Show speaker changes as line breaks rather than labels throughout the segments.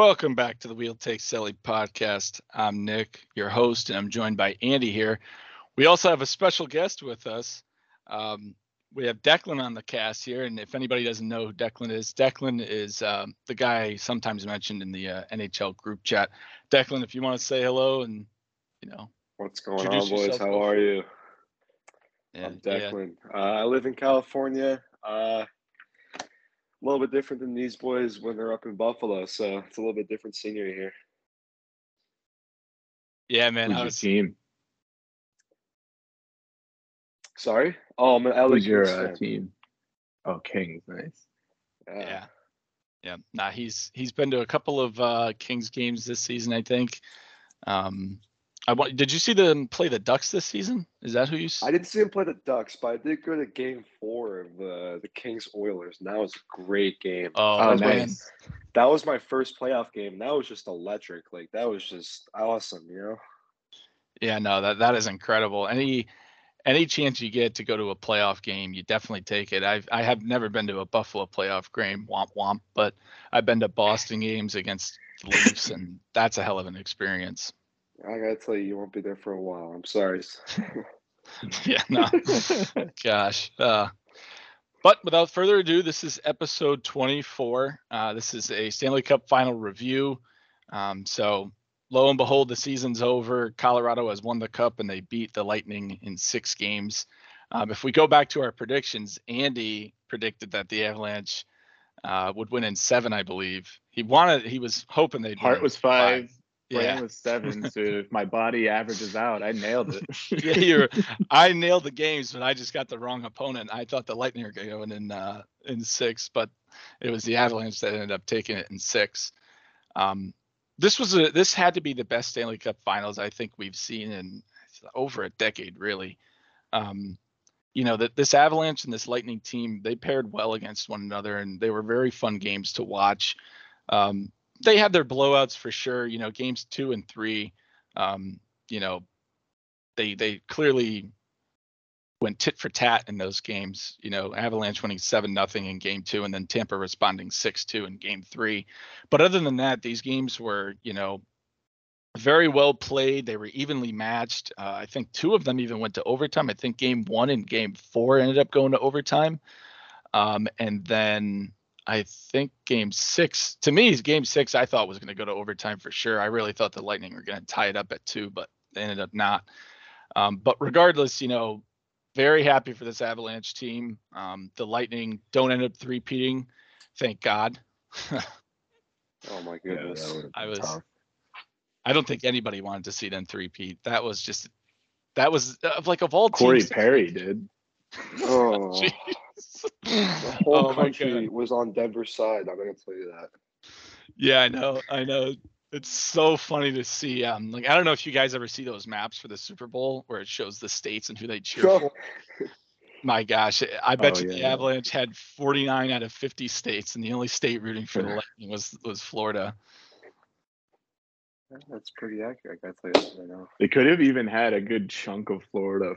Welcome back to the Wheel Take Silly podcast. I'm Nick, your host, and I'm joined by Andy here. We also have a special guest with us. Um, we have Declan on the cast here, and if anybody doesn't know who Declan is, Declan is um, the guy sometimes mentioned in the uh, NHL group chat. Declan, if you want to say hello and you know,
what's going on, boys? How are you? Yeah, I'm Declan. Yeah. Uh, I live in California. Uh, a little bit different than these boys when they're up in Buffalo. So it's a little bit different scenery here.
Yeah, man.
Who's was... your team?
Sorry. Oh, I'm an LA
Who's your uh, team? Oh, Kings. Nice.
Yeah. yeah. Yeah. Nah, he's he's been to a couple of uh, Kings games this season, I think. Um, I want. Did you see them play the Ducks this season? Is that who you?
I didn't see them play the Ducks, but I did go to Game Four of the the Kings Oilers, and that was a great game.
Oh,
that was
man.
My, that was my first playoff game. That was just electric. Like that was just awesome. You know.
Yeah, no, that that is incredible. Any any chance you get to go to a playoff game, you definitely take it. I've I have never been to a Buffalo playoff game, womp womp, but I've been to Boston games against the Leafs, and that's a hell of an experience.
I gotta tell you, you won't be there for a while. I'm sorry.
yeah, no. Gosh. Uh, but without further ado, this is episode 24. Uh, this is a Stanley Cup final review. Um, so, lo and behold, the season's over. Colorado has won the cup and they beat the Lightning in six games. Um, if we go back to our predictions, Andy predicted that the Avalanche uh, would win in seven, I believe. He wanted, he was hoping they'd.
Hart was five. five. Brain yeah. was seven, so if my body averages out, I nailed it.
yeah, you're. I nailed the games, but I just got the wrong opponent. I thought the Lightning were going in uh, in six, but it was the Avalanche that ended up taking it in six. Um, this was a this had to be the best Stanley Cup Finals I think we've seen in over a decade, really. Um, you know that this Avalanche and this Lightning team they paired well against one another, and they were very fun games to watch. Um, they had their blowouts for sure. You know, games two and three, um, you know, they they clearly went tit for tat in those games. You know, Avalanche winning seven nothing in game two, and then Tampa responding six two in game three. But other than that, these games were you know very well played. They were evenly matched. Uh, I think two of them even went to overtime. I think game one and game four ended up going to overtime. Um, and then I think game six, to me, game six, I thought was going to go to overtime for sure. I really thought the Lightning were going to tie it up at two, but they ended up not. Um, but regardless, you know, very happy for this Avalanche team. Um, the Lightning don't end up three-peating, thank God.
oh my goodness,
yeah, I was. Tough. I don't think anybody wanted to see them three-peat. That was just, that was uh, like of all
Corey
teams.
Perry did.
Oh. the whole oh country was on Denver's side. I'm gonna tell you that.
Yeah, I know. I know. It's so funny to see. Um, like I don't know if you guys ever see those maps for the Super Bowl where it shows the states and who they cheer for. My gosh, I bet oh, you yeah, the Avalanche had 49 out of 50 states, and the only state rooting for the Lightning was was Florida.
That's pretty accurate. I gotta tell you right now.
They could have even had a good chunk of Florida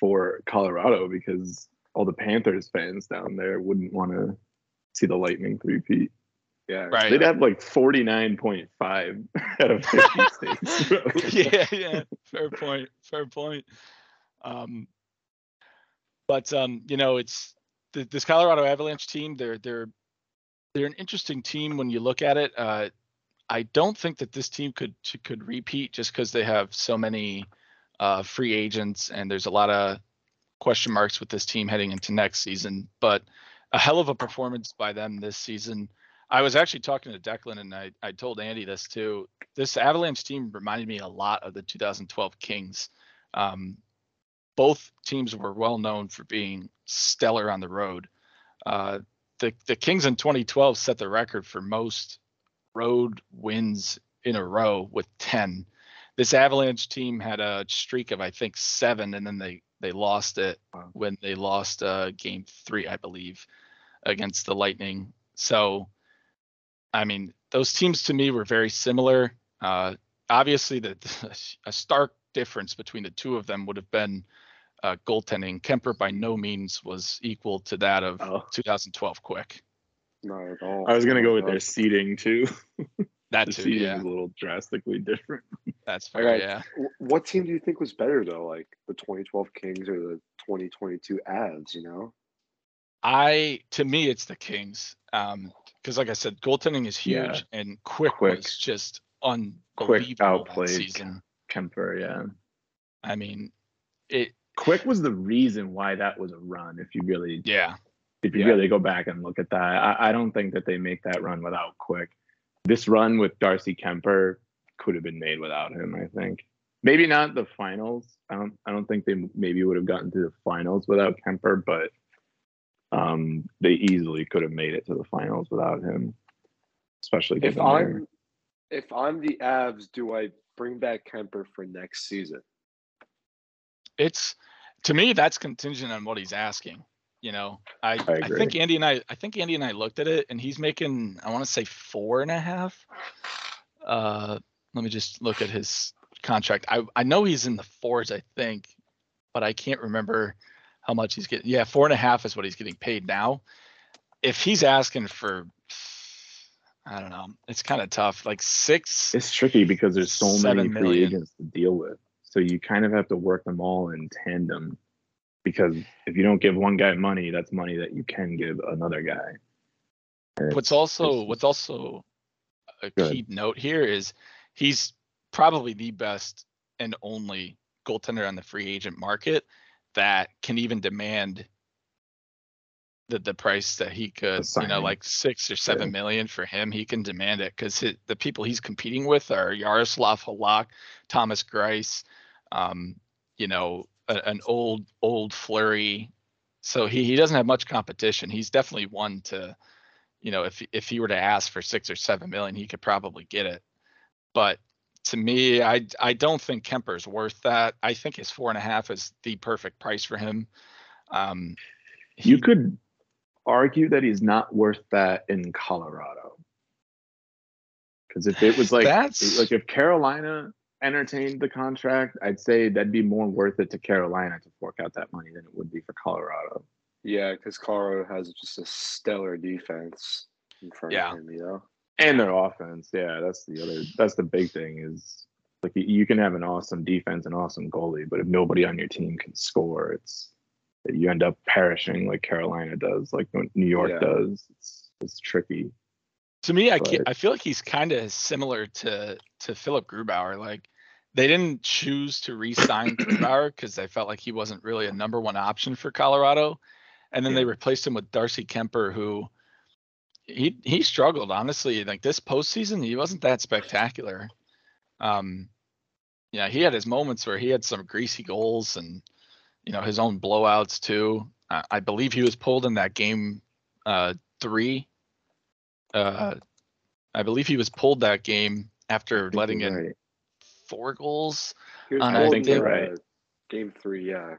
for Colorado because all the Panthers fans down there wouldn't want to see the Lightning three-peat.
Yeah,
right. They'd have like 49.5 out of 50
states. yeah, yeah. Fair point. Fair point. Um, but um, you know, it's the, this Colorado Avalanche team. They're they're they're an interesting team when you look at it. Uh, I don't think that this team could could repeat just because they have so many uh, free agents and there's a lot of question marks with this team heading into next season, but a hell of a performance by them this season. I was actually talking to Declan and I, I told Andy this too. This Avalanche team reminded me a lot of the 2012 Kings. Um, both teams were well known for being stellar on the road. Uh, the the Kings in 2012 set the record for most road wins in a row with 10. This Avalanche team had a streak of I think seven, and then they they lost it wow. when they lost uh, game three, I believe, against the Lightning. So, I mean, those teams to me were very similar. Uh, obviously, the, a stark difference between the two of them would have been uh, goaltending. Kuemper by no means was equal to that of oh. 2012 Quick.
Not at all.
I was gonna go with their seating too.
That the too, yeah.
is a little drastically different.
That's fair. Right. Yeah.
What team do you think was better though, like the 2012 Kings or the 2022 Avs? You know.
I to me it's the Kings. Um, because like I said, goaltending is huge, yeah. and Quick, Quick was just unbelievable Quick outplayed season.
Kuemper, yeah.
I mean, it.
Quick was the reason why that was a run. If you really,
yeah,
if you yeah. really go back and look at that, I, I don't think that they make that run without Quick. This run with Darcy Kuemper could have been made without him. I think maybe not the finals. I don't. I don't think they maybe would have gotten to the finals without Kuemper, but um, they easily could have made it to the finals without him. Especially
if I'm if I'm the Avs, do I bring back Kuemper for next season?
It's to me that's contingent on what he's asking. You know, I I, I, think Andy and I I think Andy and I looked at it and he's making I want to say four and a half. Uh, let me just look at his contract. I I know he's in the fours I think, but I can't remember how much he's getting. Yeah, four and a half is what he's getting paid now. If he's asking for I don't know. It's kind of tough. Like six.
It's tricky because there's so many free agents to deal with. So you kind of have to work them all in tandem because if you don't give one guy money, that's money that you can give another guy.
And what's also what's also a key note here is he's probably the best and only goaltender on the free agent market that can even demand the the price that he could, you know, like six or seven yeah. million for him, he can demand it because the people he's competing with are Yaroslav Halak, Thomas Greiss, um, you know, a, an old old Fleury. So he he doesn't have much competition. He's definitely one to, you know, if if he were to ask for six or seven million, he could probably get it. But to me, I I don't think Kuemper's worth that. I think his four and a half is the perfect price for him. Um,
he, you could argue that he's not worth that in Colorado. Because if it was like That's... like if Carolina entertained the contract, I'd say that'd be more worth it to Carolina to fork out that money than it would be for Colorado.
Yeah, because Colorado has just a stellar defense in front yeah. of him, you know.
And their offense, yeah, that's the other. That's the big thing is like you can have an awesome defense and awesome goalie, but if nobody on your team can score, it's you end up perishing like Carolina does, like New York yeah. does. It's it's tricky.
To me, I I feel like he's kind of similar to to Philipp Grubauer. Like they didn't choose to re-sign Grubauer because they felt like he wasn't really a number one option for Colorado, and then yeah. they replaced him with Darcy Kuemper, who he he struggled honestly. Like this postseason, he wasn't that spectacular. Um, yeah, he had his moments where he had some greasy goals and you know his own blowouts too. Uh, I believe he was pulled in that game uh, three. Uh, I believe he was pulled that game after letting in right. four goals.
On, I think they, right. game three, yeah.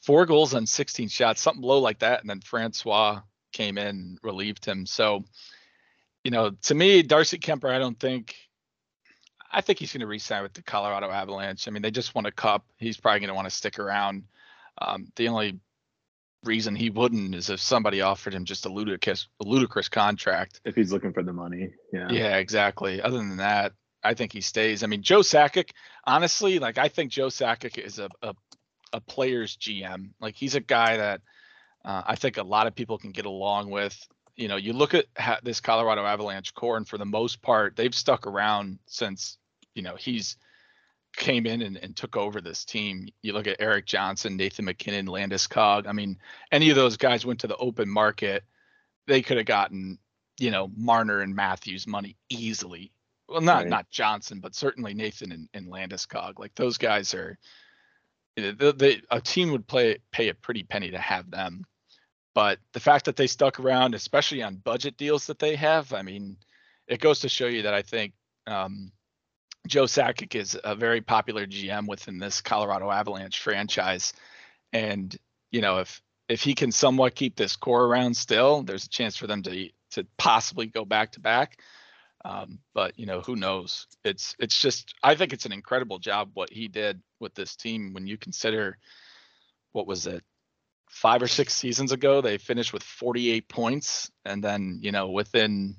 Four goals on 16 shots, something low like that, and then Francouz came in and relieved him. So, you know, to me, Darcy Kuemper, I don't think I think he's going to resign with the Colorado Avalanche. I mean, they just won a cup. He's probably going to want to stick around. Um, the only reason he wouldn't is if somebody offered him just a ludicrous, a ludicrous contract.
If he's looking for the money, yeah.
Yeah, exactly. Other than that, I think he stays. I mean, Joe Sakic, honestly, like I think Joe Sakic is a a, a player's GM. Like he's a guy that uh, I think a lot of people can get along with you know, you look at this Colorado Avalanche core, and for the most part, they've stuck around since you know he's came in and, and took over this team. You look at Erik Johnson, Nathan MacKinnon, Landis Landeskog. I mean, any of those guys went to the open market, they could have gotten, you know, Marner and Matthews money easily. Well, not right. not Johnson, but certainly Nathan and, and Landeskog. Like those guys are, they, they, a team would play pay a pretty penny to have them. But the fact that they stuck around, especially on budget deals that they have, I mean, it goes to show you that I think um, Joe Sakic is a very popular GM within this Colorado Avalanche franchise, and you know if if he can somewhat keep this core around still, there's a chance for them to to possibly go back to back. Um, but you know who knows? It's it's just I think it's an incredible job what he did with this team when you consider what was it five or six seasons ago they finished with 48 points and then you know within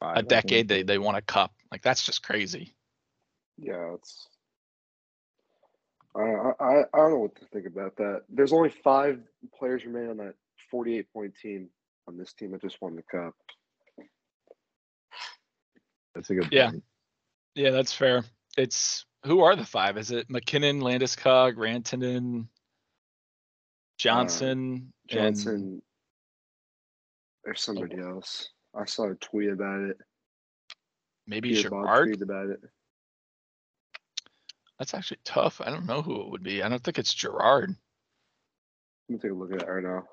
Five, a decade they they won a cup. Like that's just crazy.
Yeah, it's. I, I I don't know what to think about that. There's only five players remain on that 48 point team on this team that just won the cup.
That's a good.
Yeah, yeah, that's fair. It's who are the five? Is it MacKinnon, Landeskog, Rantanen, Johnson,
uh, Johnson? And... There's somebody oh. else. I saw a tweet about it.
Maybe Peter Girard.
Tweet about it.
That's actually tough. I don't know who it would be. I don't think it's Girard.
Let me take a look at it right now.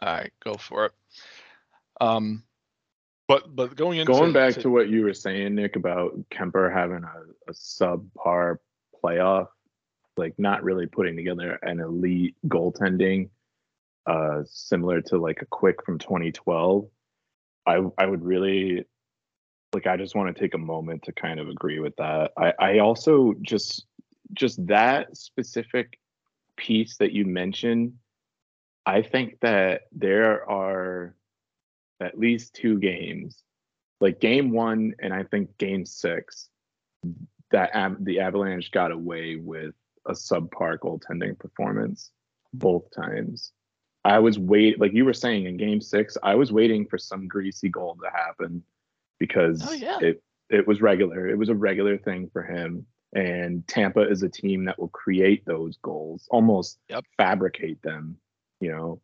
All right, go for it. Um, but but going into
going back to, to what you were saying, Nick, about Kuemper having a, a subpar playoff, like not really putting together an elite goaltending, uh, similar to like a quick from 2012. I I would really like I just want to take a moment to kind of agree with that. I I also just just that specific piece that you mentioned. I think that there are at least two games, like game one and I think game six, that the Avalanche got away with a subpar goaltending performance both times. I was wait like you were saying in game six, I was waiting for some greasy goal to happen because
oh, yeah.
it it was regular. It was a regular thing for him. And Tampa is a team that will create those goals, almost
yep.
fabricate them, you know.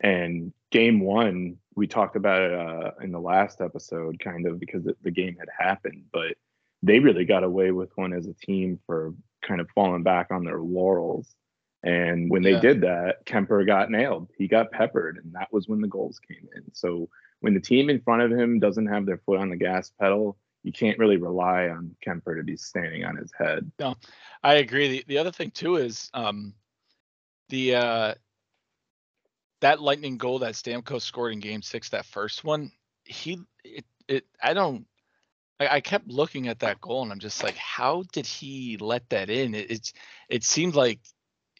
And game one, we talked about it uh, in the last episode, kind of because the game had happened, but they really got away with one as a team for kind of falling back on their laurels. And when they yeah. did that, Kuemper got nailed. He got peppered, and that was when the goals came in. So when the team in front of him doesn't have their foot on the gas pedal, you can't really rely on Kuemper to be standing on his head.
No, I agree. The, the other thing too is um, the uh, that lightning goal that Stamkos scored in Game Six, that first one, he it, it I don't. I, kept looking at that goal and I'm just like, how did he let that in? It, it's it seemed like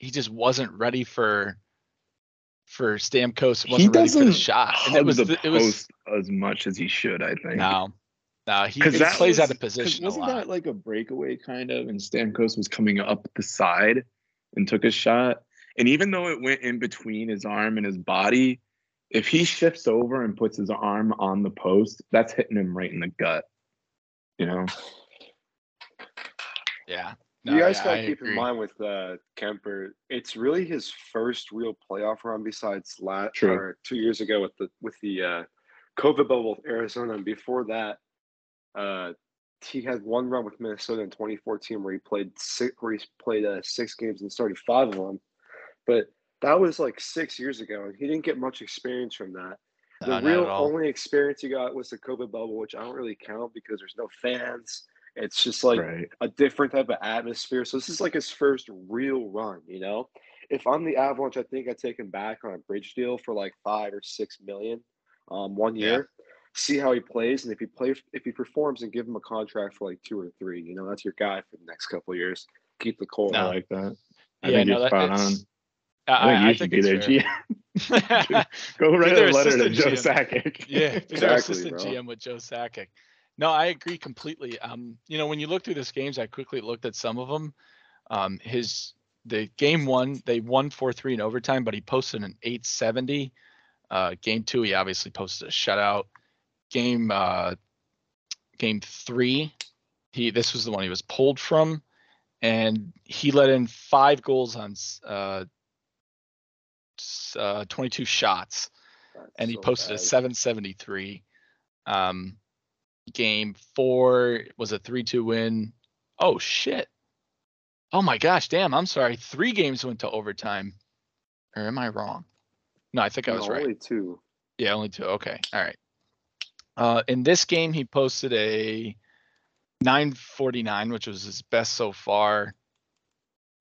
he just wasn't ready for for Stamkos. Wasn't he doesn't ready for the shot.
And it was the it was as much as he should. I think.
No, no, he, he plays was, out of position.
Wasn't that like a breakaway kind of? And Stamkos was coming up the side and took a shot. And even though it went in between his arm and his body, if he shifts over and puts his arm on the post, that's hitting him right in the gut. You know?
Yeah.
No, you guys yeah, gotta keep agree. in mind with uh, Kuemper, it's really his first real playoff run besides last or two years ago with the with the uh, COVID bubble with Arizona, and before that, uh, he had one run with Minnesota in 2014 where he played six, where he played uh, six games and started five of them. But that was like six years ago, and he didn't get much experience from that. The real only experience he got was the COVID bubble, which I don't really count because there's no fans. It's just like right. a different type of atmosphere. So this is like his first real run, you know? If I'm the Avalanche, I think I'd take him back on a bridge deal for like five or six million um, one year. Yeah. See how he plays, and if he plays, if he performs, and give him a contract for like two or three. You know, that's your guy for the next couple of years. Keep the core.
No. I like that. I yeah, think no, you're spot on.
I, I, think you I should be their
GM. Go write a letter to Joe GM. Sakic.
Yeah, exactly, assistant bro. GM with Joe Sakic. No, I agree completely. Um, you know, when you look through this games, I quickly looked at some of them. Um, his the game one, they won four three in overtime, but he posted an eight seventy. Uh, game two, he obviously posted a shutout. Game uh, game three, he this was the one he was pulled from, and he let in five goals on uh, uh, 22 shots, That's and he so posted bad. a 773. Um, game four was a 3-2 win. Oh shit. Oh my gosh, damn, I'm sorry. Three games went to overtime. Or am I wrong? No, I think I was right.
Only two.
Yeah, only two. Okay. All right. Uh, in this game, he posted a 949, which was his best so far.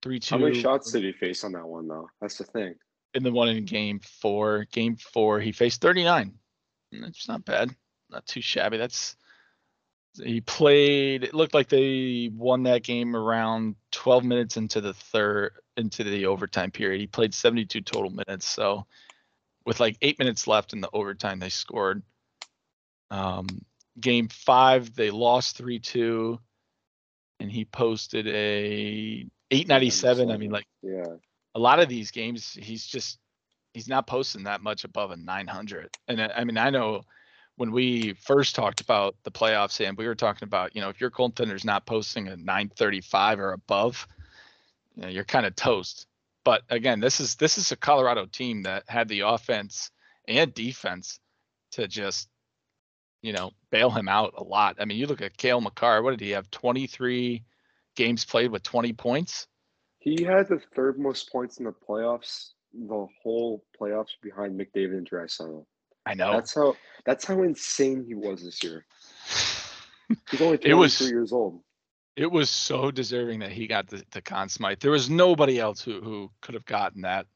Three two.
How many shots did he face on that one though? That's the thing
in the one in game four. Game four, he faced 39. That's not bad. Not too shabby. That's he played it looked like they won that game around 12 minutes into the third into the overtime period. He played 72 total minutes. So with like eight minutes left in the overtime, they scored. Um, game five, they lost three two, and he posted a 897. I mean, like,
yeah,
a lot of these games, he's just he's not posting that much above a 900. And I, I mean, I know when we first talked about the playoffs, and we were talking about, you know, if your goaltender's not posting a 935 or above, you know, you're kind of toast. But again, this is this is a Colorado team that had the offense and defense to just, you know, bail him out a lot. I mean, you look at Cale Makar. What did he have? 23 games played with 20 points.
He had the third most points in the playoffs, the whole playoffs behind McDavid and Draisaitl.
I know.
That's how that's how insane he was this year. He's only 23 was, years old.
It was so deserving that he got the, the Conn Smythe. There was nobody else who, who could have gotten that.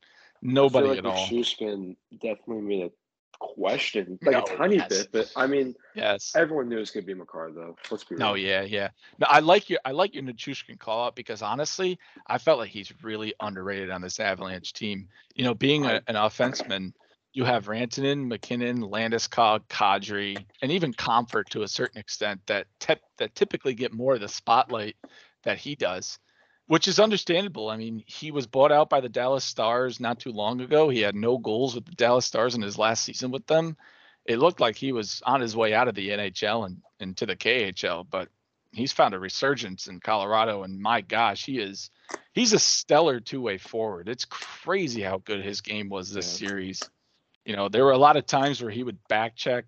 Nobody like at all.
Schussman definitely made a question, like no, a tiny yes. bit, but I mean,
yes,
everyone knew it was gonna be Makar though. Let's be real.
No, yeah, yeah. No, I like your I like your Nichushkin call out because honestly, I felt like he's really underrated on this Avalanche team. You know, being a, an offenseman, you have Rantanen, MacKinnon, Landeskog, Kadri, and even Compher to a certain extent that te- that typically get more of the spotlight that he does which is understandable. I mean, he was bought out by the Dallas Stars not too long ago. He had no goals with the Dallas Stars in his last season with them. It looked like he was on his way out of the NHL and into the KHL, but he's found a resurgence in Colorado and my gosh, he is he's a stellar two-way forward. It's crazy how good his game was this yeah. series. You know, there were a lot of times where he would back check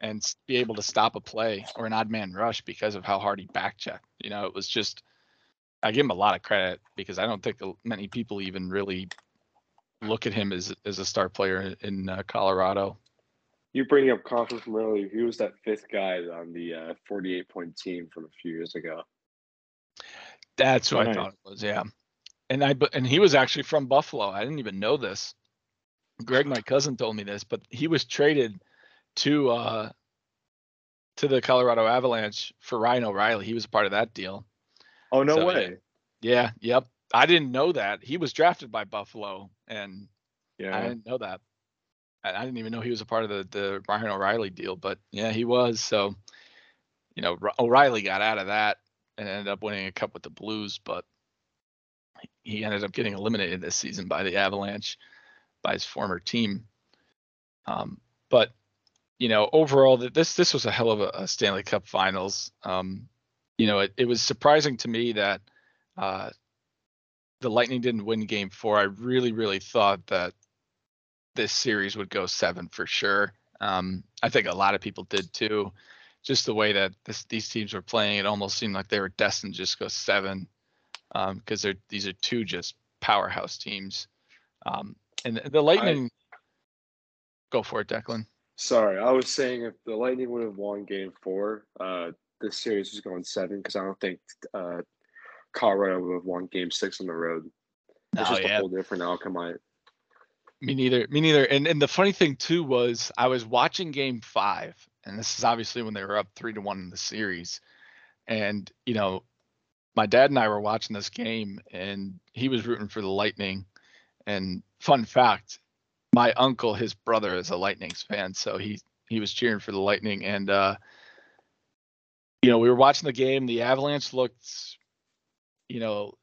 and be able to stop a play or an odd man rush because of how hard he back checked. You know, it was just I give him a lot of credit because I don't think many people even really look at him as as a star player in uh, Colorado.
You bring up Compher from earlier. He was that fifth guy on the uh, 48 point team from a few years ago.
That's what nice. I thought it was. Yeah, and I and he was actually from Buffalo. I didn't even know this. Greg, my cousin, told me this, but he was traded to uh to the Colorado Avalanche for Ryan O'Reilly. He was a part of that deal.
Oh no so, way.
Yeah, yep. I didn't know that. He was drafted by Buffalo and yeah. I didn't know that. I, I didn't even know he was a part of the the Ryan O'Reilly deal, but yeah, he was. So, you know, O'Reilly got out of that and ended up winning a cup with the Blues, but he ended up getting eliminated this season by the Avalanche by his former team. Um, but you know, overall, this this was a hell of a, a Stanley Cup Finals. Um, you know, it, it was surprising to me that uh, the Lightning didn't win game four. I really, really thought that this series would go seven for sure. Um, I think a lot of people did too. Just the way that this, these teams were playing, it almost seemed like they were destined to just go seven because um, these are two just powerhouse teams. Um, and the, Lightning, I, go for it, Declan.
Sorry, I was saying if the Lightning would have won Game Four, uh, this series was going seven because I don't think uh, Colorado would have won Game Six on the road. It's oh, just yeah. a whole different outcome. I
me neither. Me neither. And and the funny thing too was I was watching Game Five, and this is obviously when they were up three to one in the series, and you know, my dad and I were watching this game, and he was rooting for the Lightning. And fun fact, my uncle, his brother, is a Lightning's fan, so he he was cheering for the Lightning, and uh, you know, we were watching the game. The Avalanche looked, you know,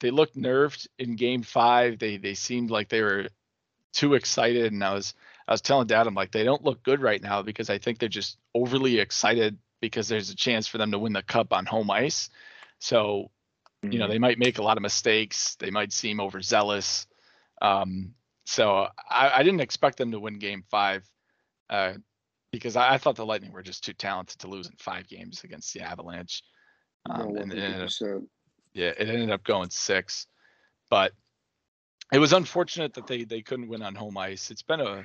they looked nerved in Game Five. They they seemed like they were too excited, and I was I was telling Dad, I'm like, they don't look good right now because I think they're just overly excited because there's a chance for them to win the cup on home ice. So, mm-hmm. you know, mm-hmm. they might make a lot of mistakes. They might seem overzealous. Um, so I, I didn't expect them to win Game Five. Uh, because I, I, thought the Lightning were just too talented to lose in five games against the Avalanche. Um, and it ended up, yeah, it ended up going six, but it was unfortunate that they they couldn't win on home ice. It's been a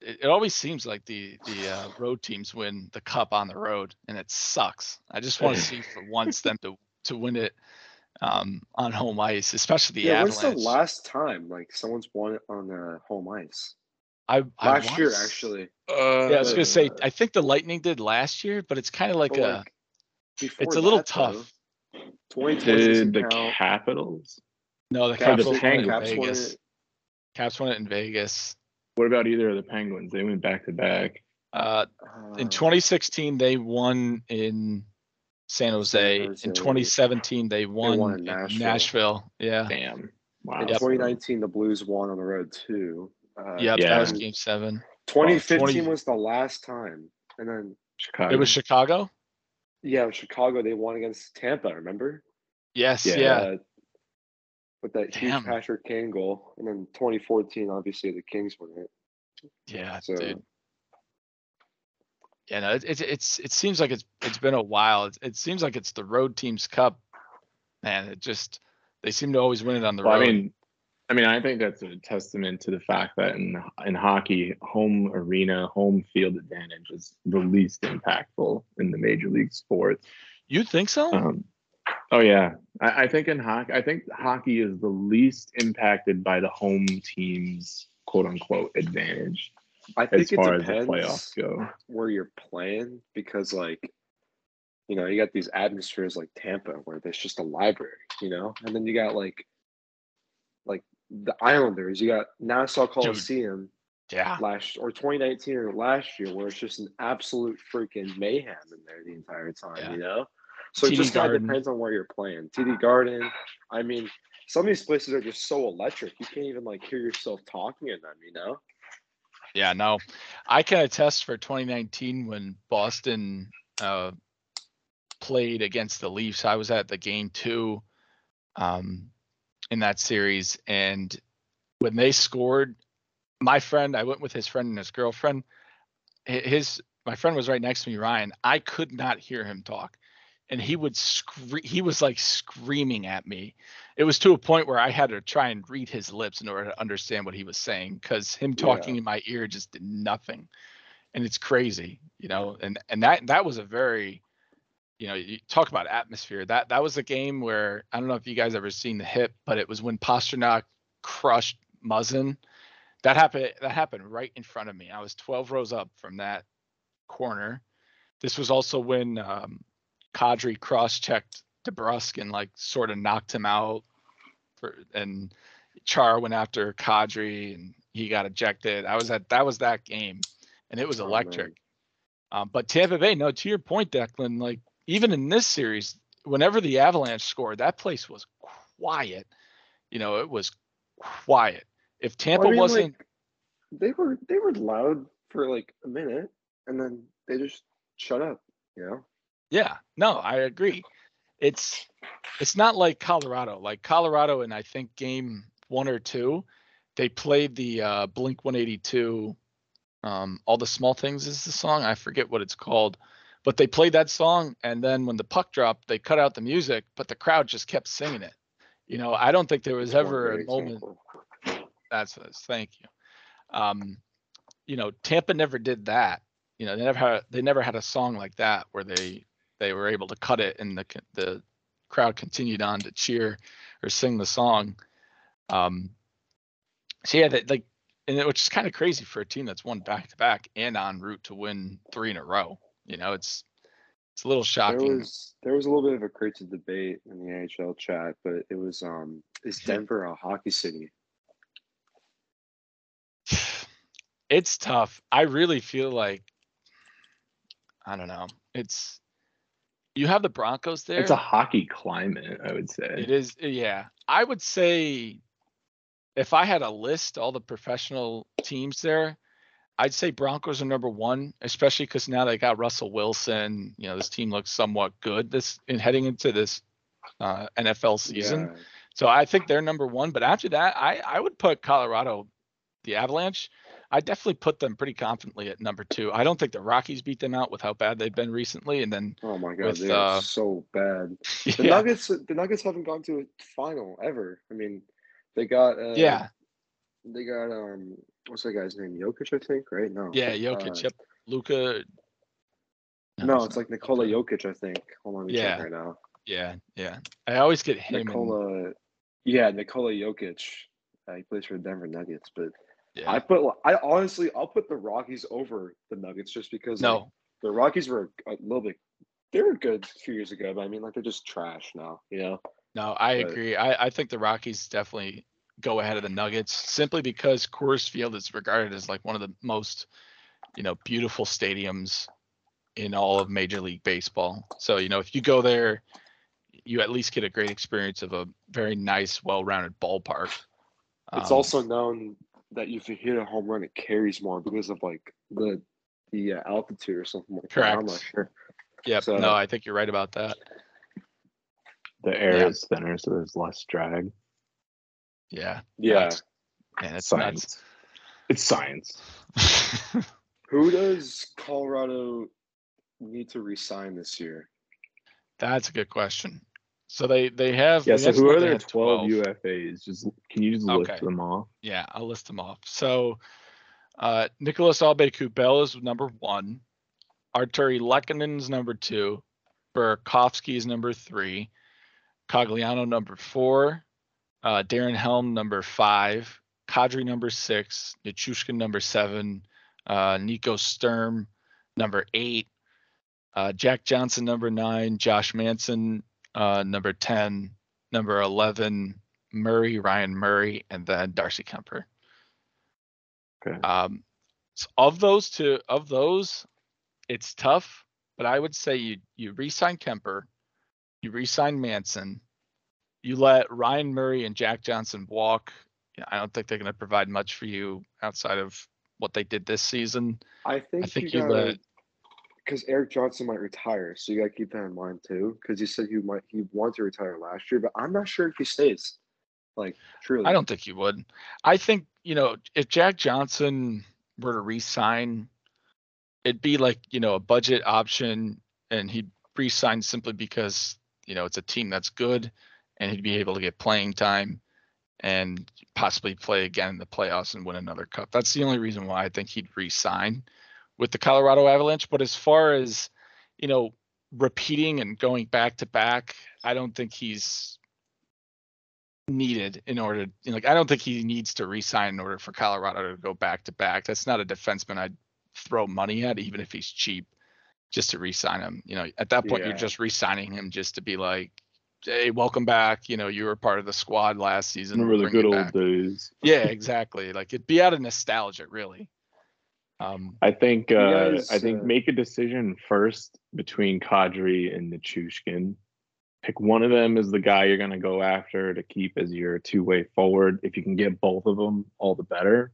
it, it always seems like the the uh, road teams win the cup on the road, and it sucks. I just want to see for once them to to win it um, on home ice, especially the yeah, Avalanche.
When's the last time like someone's won it on uh, home ice?
I
last
I
year actually.
Uh, yeah, I was gonna say I think the Lightning did last year, but it's kind of like a. Like it's a little that, tough.
Did the count. Capitals?
No, the Capitals won it in Vegas. Caps won it in Vegas.
What about either of the Penguins? They went back to back.
Uh, in uh, 2016, they won in San Jose. San Jose. In 2017, they won, they won in Nashville. Nashville. Yeah.
Damn.
Wow. In 2019, the Blues won on the road too.
Uh, yep, yeah, that was Game Seven.
2015 20... was the last time, and then
Chicago. It was Chicago.
Yeah, Chicago. They won against Tampa. Remember?
Yes. Yeah. yeah. Uh,
with that Damn. huge Patrick Kane goal, and then 2014, obviously the Kings won it.
Yeah, so, dude. Yeah, no, it, it, it's it seems like it's it's been a while. It, it seems like it's the road team's cup. Man, it just they seem to always win it on the well, road.
I mean, I mean, I think that's a testament to the fact that in in hockey, home arena, home field advantage is the least impactful in the major league sports.
You think so?
Um, oh yeah, I, I think in hockey, I think hockey is the least impacted by the home team's quote unquote advantage.
I think it depends where you're playing because like you know you got these atmospheres like Tampa where there's just a library, you know, and then you got like like the Islanders, you got Nassau Coliseum. Dude.
Yeah.
Last or 2019 or last year, where it's just an absolute freaking mayhem in there the entire time, yeah. you know. So TD it just kind of depends on where you're playing. TD Garden. I mean, some of these places are just so electric. You can't even like hear yourself talking in them, you know?
Yeah, no. I can attest for 2019 when Boston uh, played against the Leafs. I was at the game two um, in that series, and when they scored, my friend, I went with his friend and his girlfriend. His my friend was right next to me, Ryan. I could not hear him talk and he would scream he was like screaming at me. It was to a point where i had to try and read his lips in order to understand what he was saying because him talking yeah. in my ear just did nothing. And it's crazy you know and and that that was a very you know you talk about atmosphere. That that was a game where i don't know if you guys ever seen the hit but it was when Pastrnak crushed Muzzin. That happened that happened right in front of me. I was 12 rows up from that corner. This was also when um, Kadri cross-checked DeBrusk and like sort of knocked him out. For, and Char went after Kadri and he got ejected. I was at that was that game, and it was oh, electric. Oh, um, but Tampa Bay, no, to your point, Declan, like even in this series, whenever the Avalanche scored, that place was quiet. You know, it was quiet. If Tampa I mean, wasn't, like,
they were they were loud for like a minute, and then they just shut up. You know.
Yeah, no, I agree. It's it's not like Colorado. Like Colorado, and I think game one or two, they played the uh, Blink 182. Um, All the small things is the song. I forget what it's called, but they played that song, and then when the puck dropped, they cut out the music, but the crowd just kept singing it. You know, I don't think there was ever a moment. That's thank you. Um, you know, Tampa never did that. You know, they never had they never had a song like that where they they were able to cut it and the the crowd continued on to cheer or sing the song. Um, so yeah, that like, and it, which is kind of crazy for a team that's won back to back and en route to win three in a row. You know, it's it's a little shocking.
There was there was a little bit of a crazy debate in the NHL chat, but it was um is Denver a hockey city?
It's tough. I really feel like I don't know. It's you have the Broncos there.
It's a hockey climate, I would say.
It is, yeah. I would say if I had a list all the professional teams there, I'd say Broncos are number one, especially because now they got Russell Wilson. You know, this team looks somewhat good this in heading into this uh, NFL season. Yeah. So I think they're number one. But after that, I I would put Colorado, the Avalanche. I definitely put them pretty confidently at number two. I don't think the Rockies beat them out with how bad they've been recently, and then
oh my god, they're uh, so bad. The yeah. Nuggets, the Nuggets haven't gone to a final ever. I mean, they got uh,
yeah,
they got um, what's that guy's name? Jokic, I think, right? No,
yeah, Jokic. Uh, yep, Luka.
No, no it's, like Nikola Jokic, I think. Hold on, yeah. check right now.
Yeah, yeah. I always get him.
Nikola, and... yeah, Nikola Jokic. Uh, he plays for the Denver Nuggets, but yeah. I put I honestly I'll put the Rockies over the Nuggets just because
no
like, the Rockies were a little bit they were good a few years ago, but I mean like they're just trash now, you know.
No, I but, agree. I, I think the Rockies definitely go ahead of the Nuggets simply because Coors Field is regarded as like one of the most you know, beautiful stadiums in all of Major League Baseball. So, you know, if you go there, you at least get a great experience of a very nice, well-rounded ballpark.
It's um, also known that if you hit a home run, it carries more because of like the the uh, altitude or something like
correct. that. I'm not sure. Yep. So, no, I think you're right about that.
The air yeah. is thinner, so there's less drag.
Yeah.
Yeah.
Man, it's science. Nuts.
It's science.
Who does Colorado need to resign this year?
That's a good question. So they they have
yeah. So who are their 12, 12, UFAs? Just can you just list okay. them off?
Yeah, I'll list them off. So uh, Nicolas Aube-Kubel is number one. Arturi Artturi Lehkonen's number two. Burakovsky is number three. Cogliano number four. Uh, Darren Helm number five. Kadri number six. Nichushkin number seven. Uh, Nico Sturm number eight. Uh, Jack Johnson number nine. Josh Manson uh, number 10, number 11, Murray, Ryan Murray, and then Darcy Kuemper. Okay. Um, so of those two, of those, it's tough, but I would say you you resign Kuemper, you resign Manson, you let Ryan Murray and Jack Johnson walk. I don't think they're going to provide much for you outside of what they did this season.
I think, I think you, you let because Erik Johnson might retire, so you got to keep that in mind too. Because he said he might he wanted to retire last year, but I'm not sure if he stays. Like truly,
I don't think he would. I think you know if Jack Johnson were to resign, it'd be like you know a budget option, and he'd resign simply because you know it's a team that's good, and he'd be able to get playing time, and possibly play again in the playoffs and win another cup. That's the only reason why I think he'd resign with the Colorado Avalanche. But as far as you know, repeating and going back to back, I don't think he's needed in order. You know, like I don't think he needs to resign in order for Colorado to go back to back. That's not a defenseman I'd throw money at, even if he's cheap, just to resign him. You know, at that point yeah. you're just resigning him just to be like, hey, welcome back. You know, you were part of the squad last season.
Remember the good old days.
yeah, exactly. Like it'd be out of nostalgia, really.
Um, I think uh, guys, I think uh, make a decision first between Kadri and Nichushkin. Pick one of them as the guy you're going to go after to keep as your two way forward. If you can get both of them, all the better.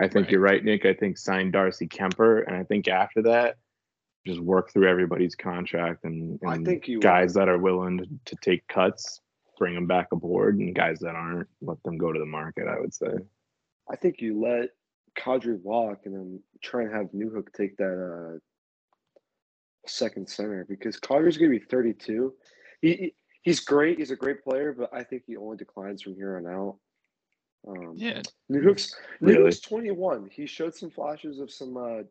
I think right. you're right, Nick. I think sign Darcy Kuemper, and I think after that, just work through everybody's contract and, and I think you guys that are willing to, to take cuts, bring them back aboard, and guys that aren't, let them go to the market. I would say.
I think you let Kadri walk and then try and have Newhook take that uh, second center because Kadri's gonna be 32. He, he he's great. He's a great player, but I think he only declines from here on out.
Um, yeah,
Newhook's really? Newhook's 21. He showed some flashes of some uh,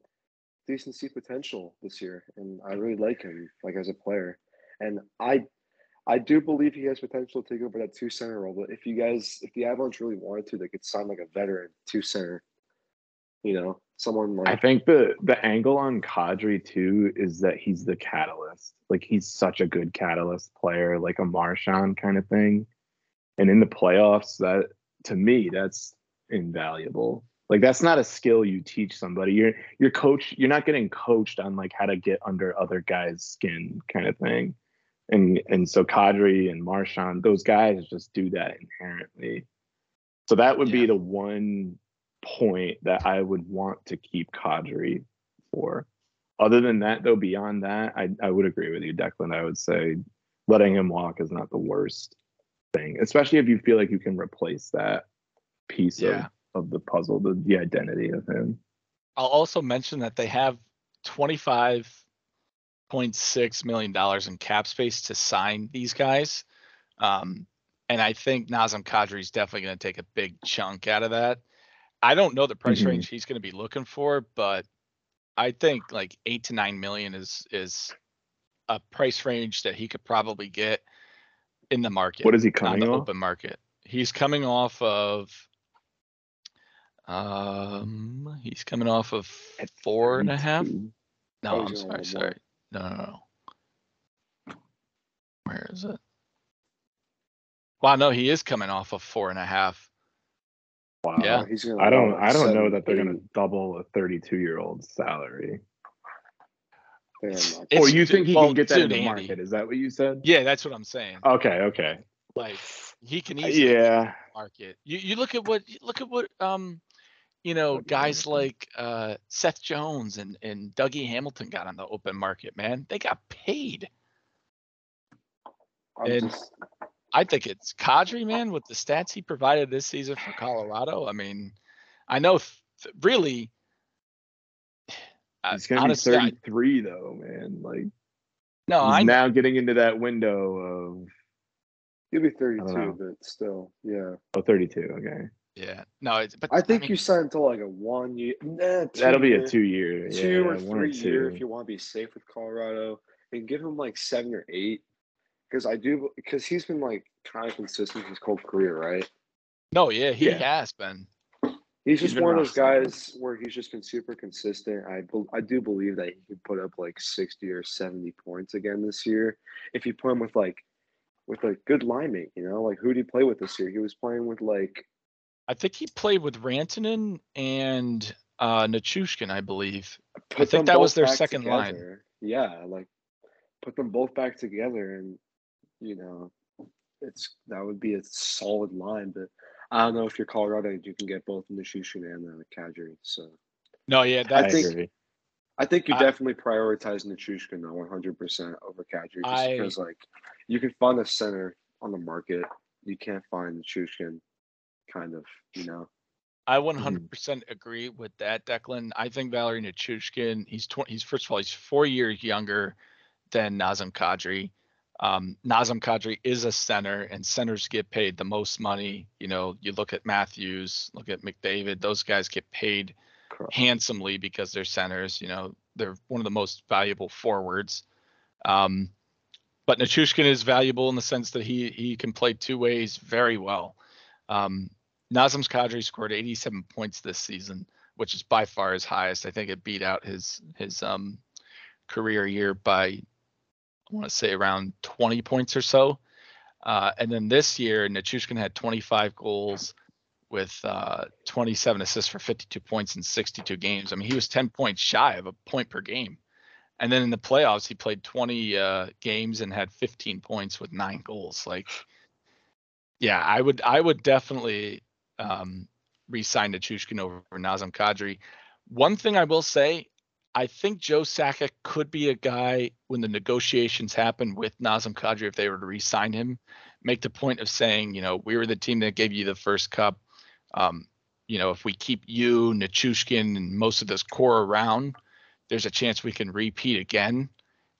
decency potential this year, and I really like him like as a player. And I I do believe he has potential to take over that two center role. But if you guys, if the Avalanche really wanted to, they could sign like a veteran two center you know, someone like
I think the the angle on Kadri too is that he's the catalyst. Like he's such a good catalyst player, like a Marchand kind of thing. And in the playoffs, that to me, that's invaluable. Like that's not a skill you teach somebody. You're you're coach. You're not getting coached on like how to get under other guys' skin, kind of thing. And and so Kadri and Marchand, those guys just do that inherently. So that would yeah. be the one point that I would want to keep Kadri for. Other than that, though, beyond that, I, I would agree with you, Declan. I would say letting him walk is not the worst thing, especially if you feel like you can replace that piece yeah. of, of the puzzle, the, the identity of him.
I'll also mention that they have $25.6 million in cap space to sign these guys. Um, and I think Nazem Kadri is definitely going to take a big chunk out of that. I don't know the price mm-hmm. range he's going to be looking for, but I think like eight to nine million is is a price range that he could probably get in the market.
What is he coming on
the off? open market? He's coming off of um he's coming off of four and a half. No, I'm sorry, sorry. No, no, no. Where is it? Wow, no, he is coming off of four and a half.
Wow. Yeah. He's gonna I don't I don't know that they're gonna double a 32 year old salary. Or you think he well, can get that in the market? Is that what you said?
Yeah, that's what I'm saying.
Okay, okay.
Like he can easily
yeah
market. You you look at what look at what um you know guys like uh Seth Jones and and Dougie Hamilton got on the open market. Man, they got paid. I'm and just... I think it's Kadri, oh. man, with the stats he provided this season for Colorado. I mean, I know th- really.
He's gonna honestly, be 33 I, though, man. Like, no, I'm now getting into that window of.
He'll be 32, but still, yeah.
Oh, 32. Okay.
Yeah. No, it's, but
I think I mean, you sign until like a one year. Nah,
that'll be a two year.
Two yeah, or three or year if you want to be safe with Colorado, and give him like seven or eight because I do because he's been like kind of consistent his whole career, right?
No, yeah, he yeah. has been.
He's just he's one of those guys where he's just been super consistent. I I do believe that he could put up like sixty or seventy points again this year if you put him with like with a good line. You know, like who did he play with this year? He was playing with like.
I think he played with Rantanen and uh Nichushkin, I believe. I think that was their second
together.
line.
Yeah, like put them both back together and you know, it's that would be a solid line. But I don't know if you're Colorado, you can get both Nichushkin and uh, Kadri. So
no, yeah, that I
think agree. I think you I, definitely prioritize Nichushkin though, 100 percent over Kadri, just I, because like you can find a center on the market, you can't find Nichushkin, kind of, you know.
I 100% mm. agree with that, Declan. I think Valeri Nichushkin, he's 20, he's first of all, he's four years younger than Nazem Kadri. Um, Nazem Kadri is a center, and centers get paid the most money. You know, you look at Matthews, look at McDavid; those guys get paid Correct. handsomely because they're centers. You know, they're one of the most valuable forwards. Um, but Nichushkin is valuable in the sense that he he can play two ways very well. Um, Nazem Kadri scored 87 points this season, which is by far his highest. I think it beat out his his um, career year by I want to say around 20 points or so. Uh, and then this year, Nichushkin had 25 goals with uh, 27 assists for 52 points in 62 games. I mean, he was 10 points shy of a point per game. And then in the playoffs, he played 20 uh, games and had 15 points with nine goals. Like, yeah, I would, I would definitely um, re-sign Nichushkin over Nazem Kadri. One thing I will say, I think Joe Sakic could be a guy when the negotiations happen with Nazem Kadri, if they were to re-sign him, make the point of saying, you know, we were the team that gave you the first cup. Um, you know, if we keep you, Nichushkin, and most of this core around, there's a chance we can repeat again.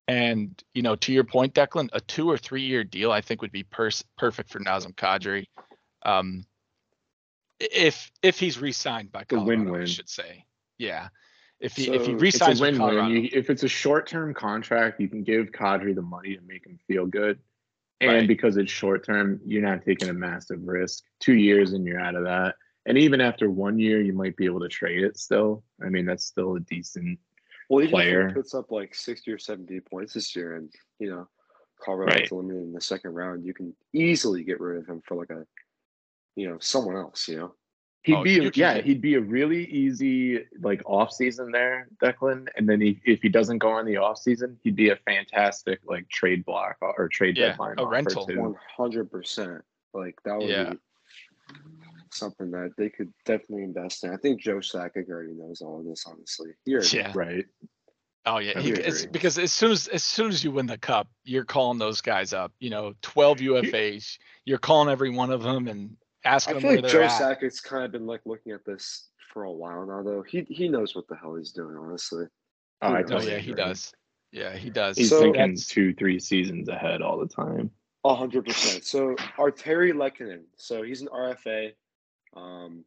And you know, to your point, Declan, a two or three year deal I think would be pers- perfect for Nazem Kadri. Um, if if he's re-signed by Colorado, win-win. I should say, yeah. If he so if he resigns with Colorado,
you, if it's a short term contract, you can give Kadri the money to make him feel good. And right. because it's short term, you're not taking a massive risk. Two years and you're out of that. And even after one year, you might be able to trade it still. I mean, that's still a decent well, even player.
If he puts up like 60 or 70 points this year and, you know, Colorado's right. eliminated in the second round, you can easily get rid of him for like a, you know, someone else, you know?
He'd oh, be yeah, he'd be a really easy like off season there, Declan. And then he, if he doesn't go on the off season, he'd be a fantastic like trade block uh, or trade yeah, deadline.
A rental.
One hundred percent. Like that would yeah. be something that they could definitely invest in. I think Joe Sakic already knows all of this, honestly.
You're yeah. right.
Oh yeah, he, it's because as soon as as soon as you win the cup, you're calling those guys up. You know, twelve UFAs. You're calling every one of them, and ask I feel like Joe
Sakic's kind of been like looking at this for a while now, though. He he knows what the hell he's doing, honestly.
Oh, I oh yeah, he does. Yeah, he does.
He's so, thinking two, three seasons ahead all the time.
A hundred percent. So Artturi Lehkonen. So he's an RFA. Um,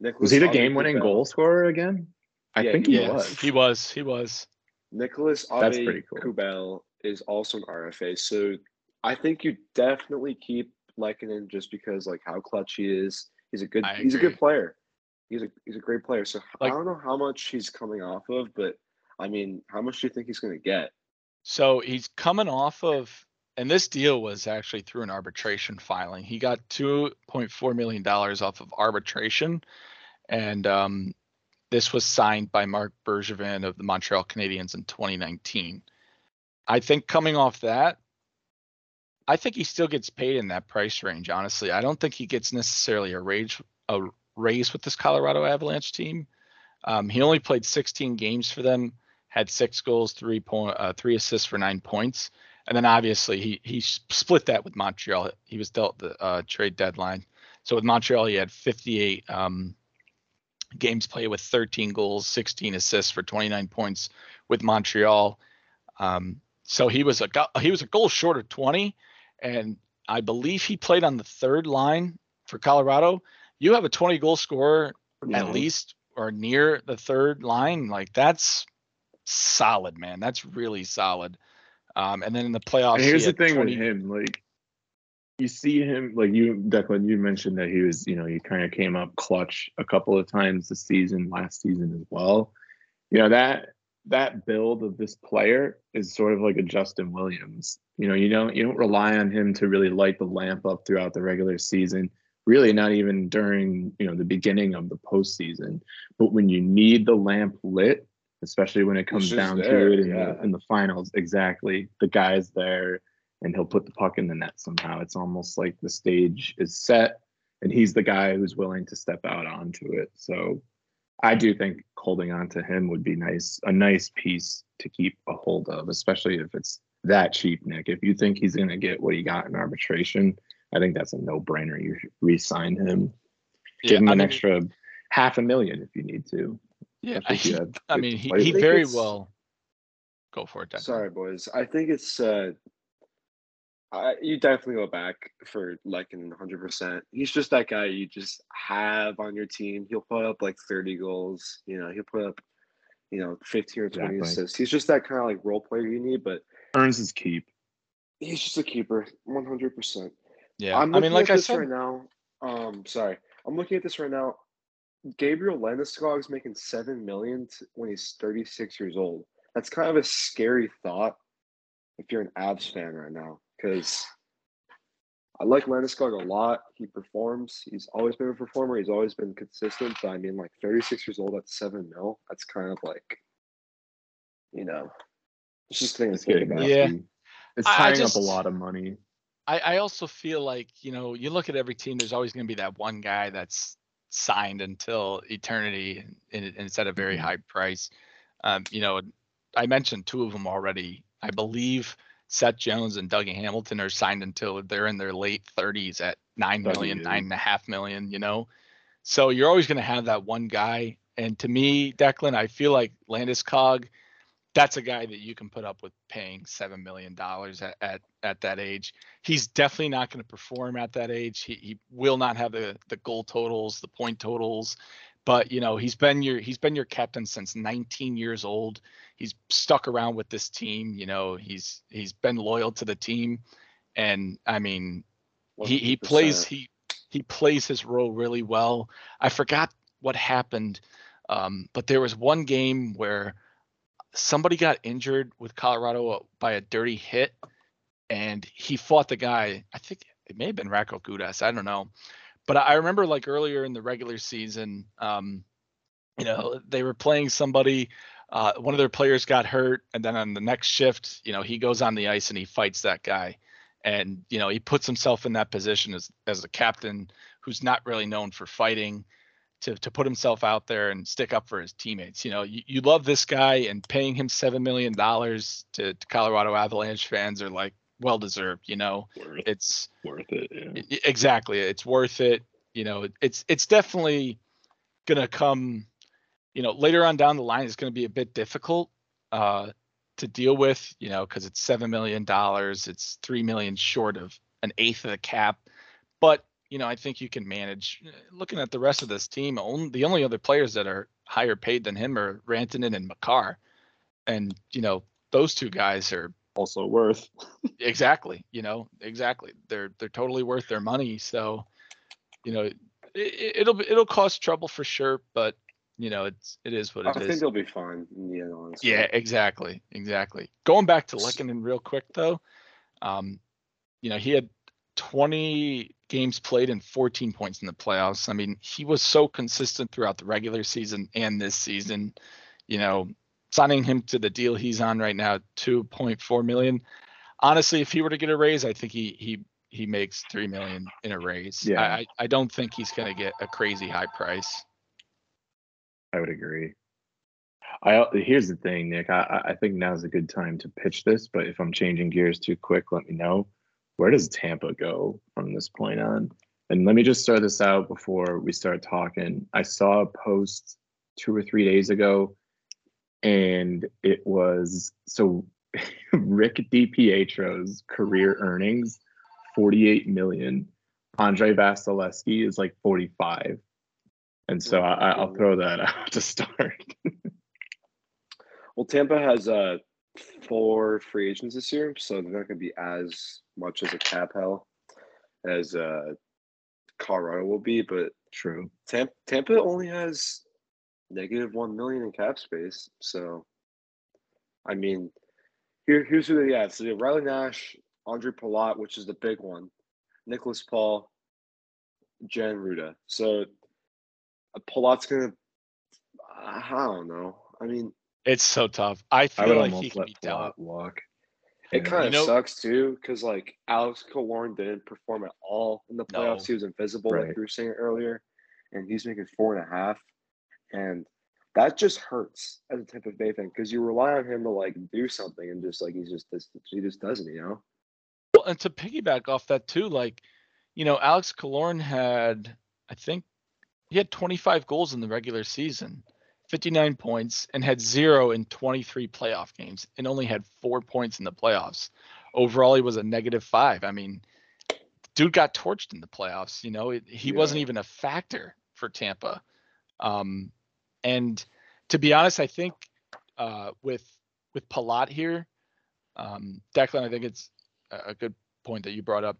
Nicholas was he the game-winning goal scorer again? I yeah, think he, he was.
He was. He was.
Nicholas That's pretty cool. Kubel is also an RFA. So I think you definitely keep Lehkonen just because like how clutch he is. He's a good. he's a good player. He's a he's a great player. So like, I don't know how much he's coming off of, but I mean, how much do you think he's going to get?
So he's coming off of and this deal was actually through an arbitration filing. He got two point four million dollars off of arbitration, and um, this was signed by Marc Bergevin of the Montreal Canadiens in 2019. I think coming off that, I think he still gets paid in that price range. Honestly, I don't think he gets necessarily a raise a raise with this Colorado Avalanche team. Um, he only played 16 games for them, had six goals, three point, uh, three assists for nine points, and then obviously he he split that with Montreal. He was dealt the uh, trade deadline. So with Montreal, he had 58 um, games played with 13 goals, 16 assists for 29 points with Montreal. Um, so he was a he was a goal short of 20, and I believe he played on the third line for Colorado. You have a 20 goal scorer yeah. at least or near the third line, like that's solid, man. That's really solid. Um, and then in the playoffs,
and here's the thing 20... with him, like you see him, like you, Declan, you mentioned that he was, you know, he kind of came up clutch a couple of times this season, last season as well. You know that that build of this player is sort of like a Justin Williams. You know, you don't you don't rely on him to really light the lamp up throughout the regular season. Really, not even during you know the beginning of the postseason. But when you need the lamp lit, especially when it comes down there, to it in, yeah. the, in the finals. Exactly. The guy's there and he'll put the puck in the net somehow. It's almost like the stage is set and he's the guy who's willing to step out onto it. So I do think holding on to him would be nice, a nice piece to keep a hold of, especially if it's that cheap, Nick. If you think he's going to get what he got in arbitration, I think that's a no brainer. You should re sign him, yeah, give him I an mean, extra half a million if you need to.
Yeah, I, he, I mean, he, he very well. Go for it. Declan.
Sorry, boys. I think it's. uh I, you definitely go back for Lehkonen 100%. He's just that guy you just have on your team. He'll put up like 30 goals. You know, he'll put up, you know, 15 or 20 exactly. assists. He's just that kind of like role player you need, but
earns his keep.
He's just a keeper, 100%.
Yeah. I'm I mean, like I said
right now. Um, sorry, I'm looking at this right now. Gabriel Landeskog is making seven million when he's 36 years old. That's kind of a scary thought if you're an Avs fan right now, because I like Landeskog a lot. He performs. He's always been a performer. He's always been consistent. But I mean, like 36 years old at seven mil. That's kind of like, you know, it's just thing to think about.
Yeah,
it's tying just, up a lot of money.
I, I also feel like you know you look at every team. There's always going to be that one guy that's signed until eternity and, and it's at a very mm-hmm. high price. Um, you know, I mentioned two of them already. I believe Seth Jones and Dougie Hamilton are signed until they're in their late 30s at nine million, nine and a half million. You know, so you're always going to have that one guy. And to me, Declan, I feel like Landeskog – that's a guy that you can put up with paying seven million dollars at, at at that age. He's definitely not going to perform at that age. He, he will not have the the goal totals, the point totals, but you know he's been your he's been your captain since 19 years old. He's stuck around with this team. You know he's he's been loyal to the team, and I mean he he plays he he plays his role really well. I forgot what happened, um, but there was one game where somebody got injured with Colorado by a dirty hit, and he fought the guy. I think it may have been Radko Gudas. I don't know, but I remember like earlier in the regular season, um, you know, they were playing somebody. Uh, one of their players got hurt, and then on the next shift, you know, he goes on the ice and he fights that guy, and you know, he puts himself in that position as as a captain who's not really known for fighting to to put himself out there and stick up for his teammates. You know, you, you love this guy and paying him seven million dollars to, to, Colorado Avalanche fans are like well deserved. You know,
worth,
it's
worth it. Yeah.
Exactly, it's worth it. You know, it's it's definitely gonna come. You know, later on down the line, it's gonna be a bit difficult uh, to deal with. You know, because it's seven million dollars. It's three million short of an eighth of the cap, but you know, I think you can manage. Uh, looking at the rest of this team, only, the only other players that are higher paid than him are Rantanen and Makar, and you know those two guys are
also worth
exactly. You know, exactly. They're they're totally worth their money. So, you know, it, will it'll cost trouble for sure, but you know, it's it is what it
I
is.
think they'll be fine. Yeah,
yeah, exactly, exactly. Going back to Lehkonen real quick though, um, you know, he had 20 games played and 14 points in the playoffs. I mean, he was so consistent throughout the regular season and this season. You know, signing him to the deal he's on right now, 2.4 million. Honestly, if he were to get a raise, I think he he he makes three million in a raise. Yeah. I I don't think he's gonna get a crazy high price.
I would agree. I here's the thing, Nick. I I think now's a good time to pitch this, but if I'm changing gears too quick, let me know where does Tampa go from this point on? And let me just start this out before we start talking. I saw a post two or three days ago, and it was so Rick DiPietro's career earnings 48 million. Andre Vasilevskiy is like 45. And so I, will throw that out to start.
well, Tampa has uh, four free agents this year, so they're not going to be as much as a cap hell as uh, Colorado will be. But
true,
Tampa, Tampa only has negative one million in cap space. So, I mean, here here's who they have. So they have Riley Nash, Andre Palat, which is the big one, Nicholas Paul, Jan Rutta. So, uh, Palat's gonna. I don't know. I mean,
it's so tough. I feel I like he can be dealt.
Walk. It kind of you know, sucks too, because like Alex Killorn didn't perform at all in the playoffs. No. He was invisible, right. like you were saying earlier, and he's making four and a half, and that just hurts as a Tampa Bay fan because you rely on him to like do something, and just like he's just he just doesn't, you know.
Well, and to piggyback off that too, like you know, Alex Killorn had I think he had 25 goals in the regular season 59 points and had zero in 23 playoff games and only had four points in the playoffs. Overall, he was a negative five. I mean, dude got torched in the playoffs. You know, it, he yeah. wasn't even a factor for Tampa. Um, and to be honest, I think uh, with with Palat here, um, Declan, I think it's a good point that you brought up.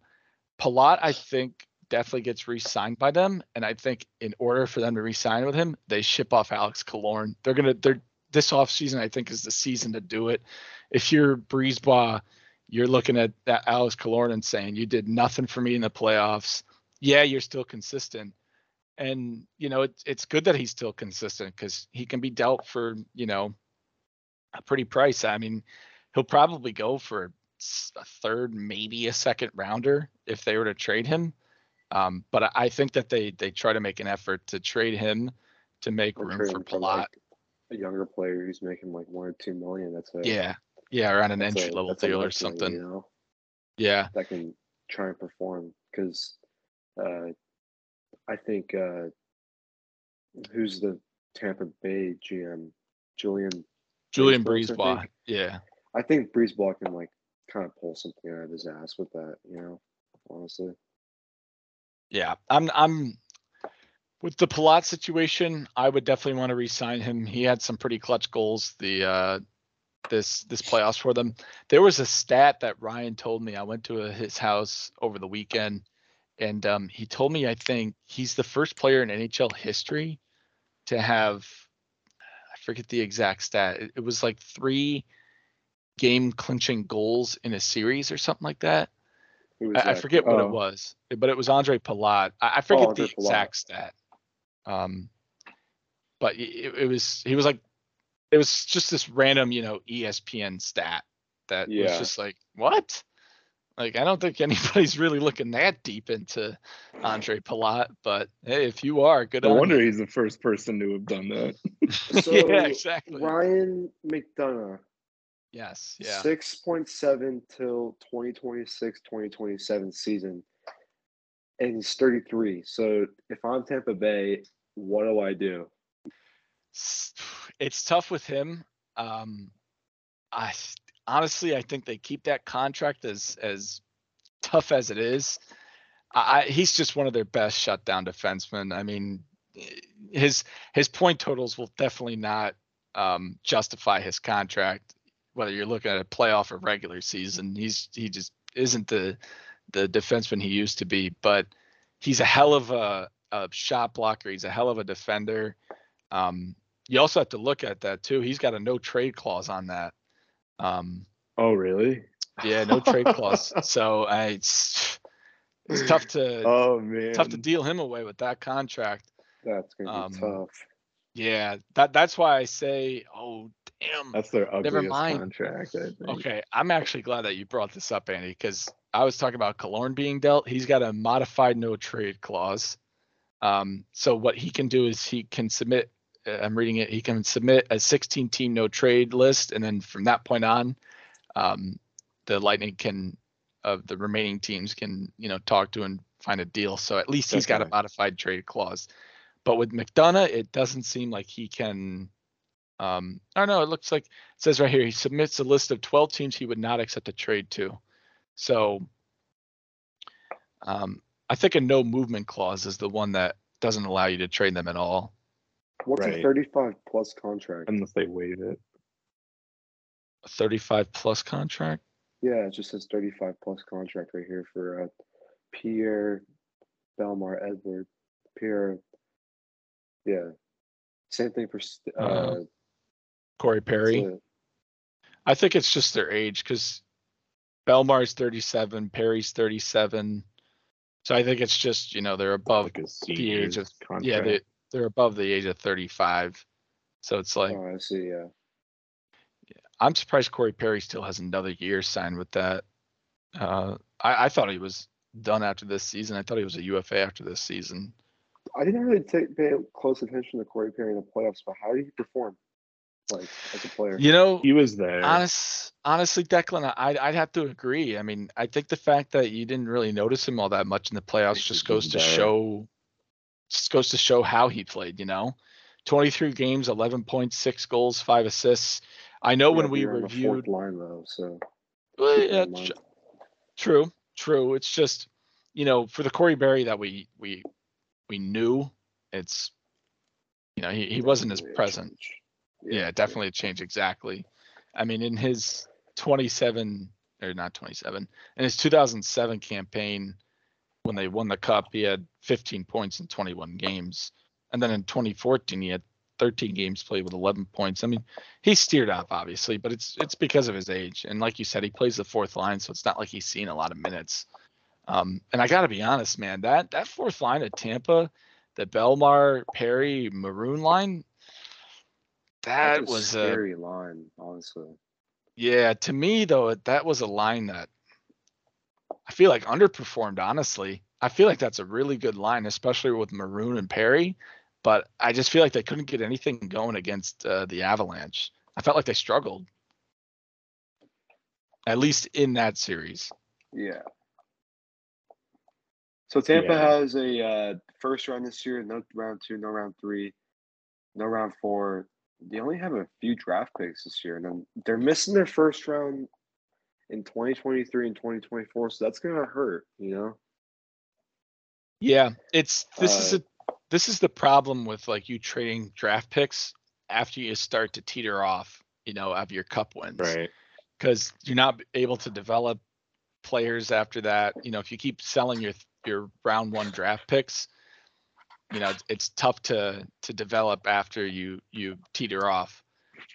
Palat, I think definitely gets re-signed by them. And I think in order for them to re-sign with him, they ship off Alex Killorn. They're gonna they're this offseason, I think, is the season to do it. If you're BriseBois, you're looking at that Alex Killorn and saying, You did nothing for me in the playoffs. Yeah, you're still consistent. And, you know, it's it's good that he's still consistent because he can be dealt for, you know, a pretty price. I mean, he'll probably go for a third, maybe a second rounder if they were to trade him. Um, but I think that they they try to make an effort to trade him to make or room for Palat. Like
a younger player who's making like one or two million. That's a
yeah, yeah, around an entry a, level deal or something. You know? Yeah,
that can try and perform because uh, I think uh, who's the Tampa Bay GM, Julien
Julien BriseBois. Yeah,
I think BriseBois can like kind of pull something out of his ass with that. You know, honestly.
Yeah, I'm I'm with the Palat situation. I would definitely want to re-sign him. He had some pretty clutch goals the uh, this this playoffs for them. There was a stat that Ryan told me. I went to his house over the weekend, and um, he told me I think he's the first player in NHL history to have I forget the exact stat. It, it was like three game clinching goals in a series or something like that. I, I, forget what it oh. was, but it was Andre Palat. I, I forget oh, the exact stat. Um, but it, it, was he was like it was just this random you know ESPN stat that yeah. was just like what? Like I don't think anybody's really looking that deep into Andre Palat, but hey, if you are, good.
No wonder you. he's the first person to have done that.
so, yeah, exactly. Ryan McDonagh.
Yes. Yeah.
6.7 till 2026, 2027 season. And he's 33. So if I'm Tampa Bay, what do I do?
It's tough with him. Um, I honestly, I think they keep that contract as as tough as it is. I, he's just one of their best shutdown defensemen. I mean, his his point totals will definitely not um, justify his contract whether you're looking at a playoff or regular season. He's he just isn't the the defenseman he used to be, but he's a hell of a, a shot blocker. He's a hell of a defender. Um, you also have to look at that too. He's got a no trade clause on that. Um,
oh, really?
Yeah, no trade clause. So I, it's, it's tough to
oh man
tough to deal him away with that contract.
That's gonna um, be tough.
Yeah, that that's why I say, oh damn.
That's their ugliest Never mind. contract.
Okay, I'm actually glad that you brought this up, Andy, because I was talking about Killorn being dealt. He's got a modified no trade clause. Um, so what he can do is he can submit. Uh, I'm reading it. He can submit a 16 team no trade list, and then from that point on, um, the Lightning can of the remaining teams can you know talk to and find a deal. So at least he's got a modified trade clause. But with McDonagh, it doesn't seem like he can. Um, I don't know. It looks like it says right here he submits a list of 12 teams he would not accept a trade to. So um, I think a no movement clause is the one that doesn't allow you to trade them at all.
What's right. a 35 plus contract?
Unless they waive it.
A 35 plus contract?
Yeah, it just says 35 plus contract right here for uh, Pierre Bellemare Edward. Pierre. Yeah. Same thing for uh, uh
Corey Perry. I think it's just their age because Bellemare's 37, Perry's 37. So I think it's just you know they're above like the age of contract. yeah they they're above the age of 35. So it's like
oh I see yeah.
Yeah, I'm surprised Corey Perry still has another year signed with that. Uh, I, I thought he was done after this season. I thought he was a UFA after this season.
I didn't really take, pay close attention to Corey Perry in the playoffs, but how did he perform? like as a player.
You know,
he was there.
Honest, honestly, Declan, I'd I'd have to agree. I mean, I think the fact that you didn't really notice him all that much in the playoffs just goes to show, just goes to show how he played. You know, 23 games, 11.6 goals, five assists. I know yeah, when we reviewed
line though, so.
Well, yeah, tr- true, true. It's just, you know, for the Corey Perry that we we we knew, it's, you know, he, he wasn't as present. Change. Yeah, definitely a change. Exactly. I mean, in his 27 or not 27, in his 2007 campaign, when they won the cup, he had 15 points in 21 games, and then in 2014 he had 13 games played with 11 points. I mean, he steered up obviously, but it's it's because of his age. And like you said, he plays the fourth line, so it's not like he's seen a lot of minutes. Um, and I got to be honest, man, that that fourth line at Tampa, the Bellemare, Perry Maroon line, that was
a scary line, honestly.
Yeah, to me though, that was a line that I feel like underperformed. Honestly, I feel like that's a really good line, especially with Maroon and Perry. But I just feel like they couldn't get anything going against uh, the Avalanche. I felt like they struggled, at least in that series.
Yeah. So Tampa yeah. has a uh, first round this year, no round two, no round three, no round four, they only have a few draft picks this year, and then they're missing their first round in 2023 and 2024. So that's gonna hurt, you know.
Yeah, it's this uh, is a this is the problem with like you trading draft picks after you start to teeter off, you know, of your cup wins,
right?
Because you're not able to develop players after that. You know, if you keep selling your your round one draft picks, you know it's, it's tough to to develop after you you teeter off.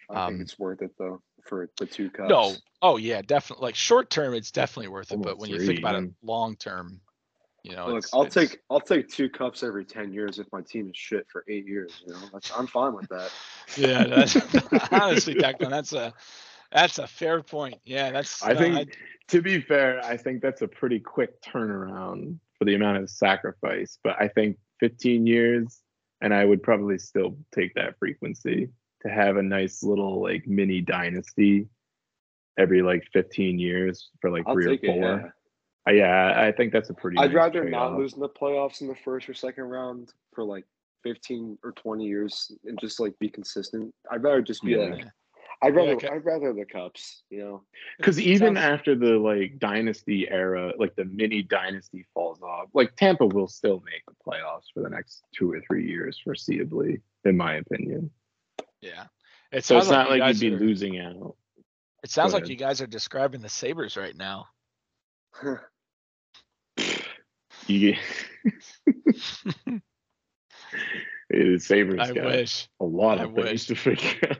I um, think it's worth it though for the two cups.
No, oh yeah, definitely. Like short term, it's definitely worth it. Almost but when three, you think about it long term, you know,
look, I'll it's, take I'll take two cups every ten years if my team is shit for eight years. You know, that's, I'm fine with that.
Yeah, that's honestly, Declan, that's a that's a fair point. Yeah, that's.
I uh, think I, to be fair, I think that's a pretty quick turnaround for the amount of sacrifice. But I think 15 years, and I would probably still take that frequency to have a nice little like mini dynasty every like 15 years for like I'll three or four. It, yeah. Uh, yeah, I think that's a pretty.
I'd nice rather not lose in the playoffs in the first or second round for like 15 or 20 years and just like be consistent. I'd rather just be yeah. like I'd rather yeah, I'd rather the cups, you know.
Because even sounds... after the like dynasty era, like the mini dynasty falls off, like Tampa will still make the playoffs for the next two or three years, foreseeably, in my opinion.
Yeah.
It so it's not like, like you'd be are... losing out.
It sounds like you guys are describing the Sabres right now.
you it is Sabres.
I wish.
A lot of I things wish. to figure out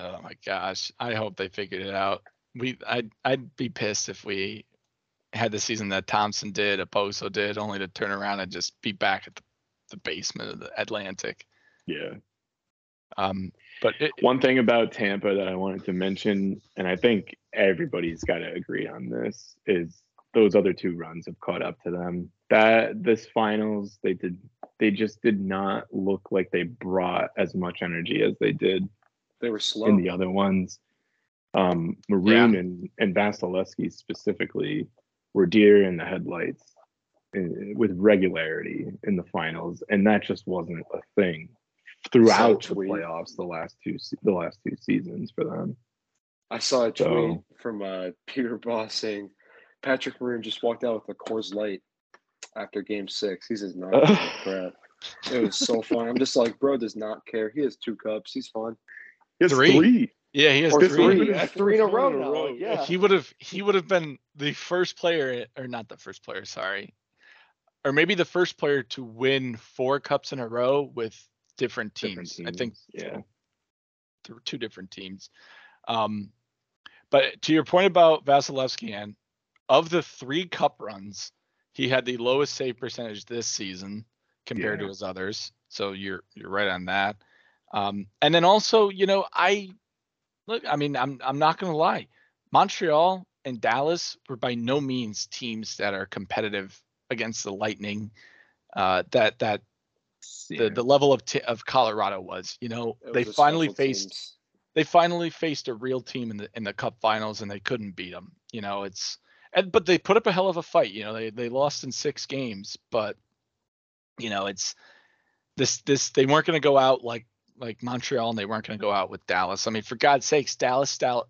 oh my gosh. I hope they figured it out. we I'd I'd be pissed if we had the season that Thompson did, Okposo did, only to turn around and just be back at the, the basement of the Atlantic.
Yeah.
Um, but it,
one thing about Tampa that I wanted to mention, and I think everybody's got to agree on this, is those other two runs have caught up to them. That this finals, they did, they just did not look like they brought as much energy as they did.
They were slow
in the other ones. Um, Maroon yeah. and and Vasilevskiy specifically were deer in the headlights in, with regularity in the finals, and that just wasn't a thing throughout the playoffs the last two the last two seasons for them.
I saw a tweet so, from uh, Peter Boss saying Patrick Maroon just walked out with a Coors Light after Game Six. He says, "Not crap." It was so fun. I'm just like, bro, does not care. He has two cups. He's fine.
He has three. three.
Yeah, he has
or
three.
Three, three in a row now. yeah,
he would have. He would have been the first player, or not the first player. Sorry, or maybe the first player to win four cups in a row with different teams. Different teams. I think
yeah,
there were two different teams. Um, but to your point about Vasilevskiy, and of the three cup runs, he had the lowest save percentage this season compared yeah. to his others. So you're you're right on that. Um, and then also, you know, I look. I mean, I'm I'm not gonna lie. Montreal and Dallas were by no means teams that are competitive against the Lightning. Uh, that that the the level of t- of Colorado was. You know, they finally faced teams. they finally faced a real team in the in the Cup Finals and they couldn't beat them. You know, it's and but they put up a hell of a fight. You know, they they lost in six games, but you know, it's this this they weren't going to go out like like Montreal and they weren't going to go out with Dallas. I mean, for God's sakes, Dallas Dallas.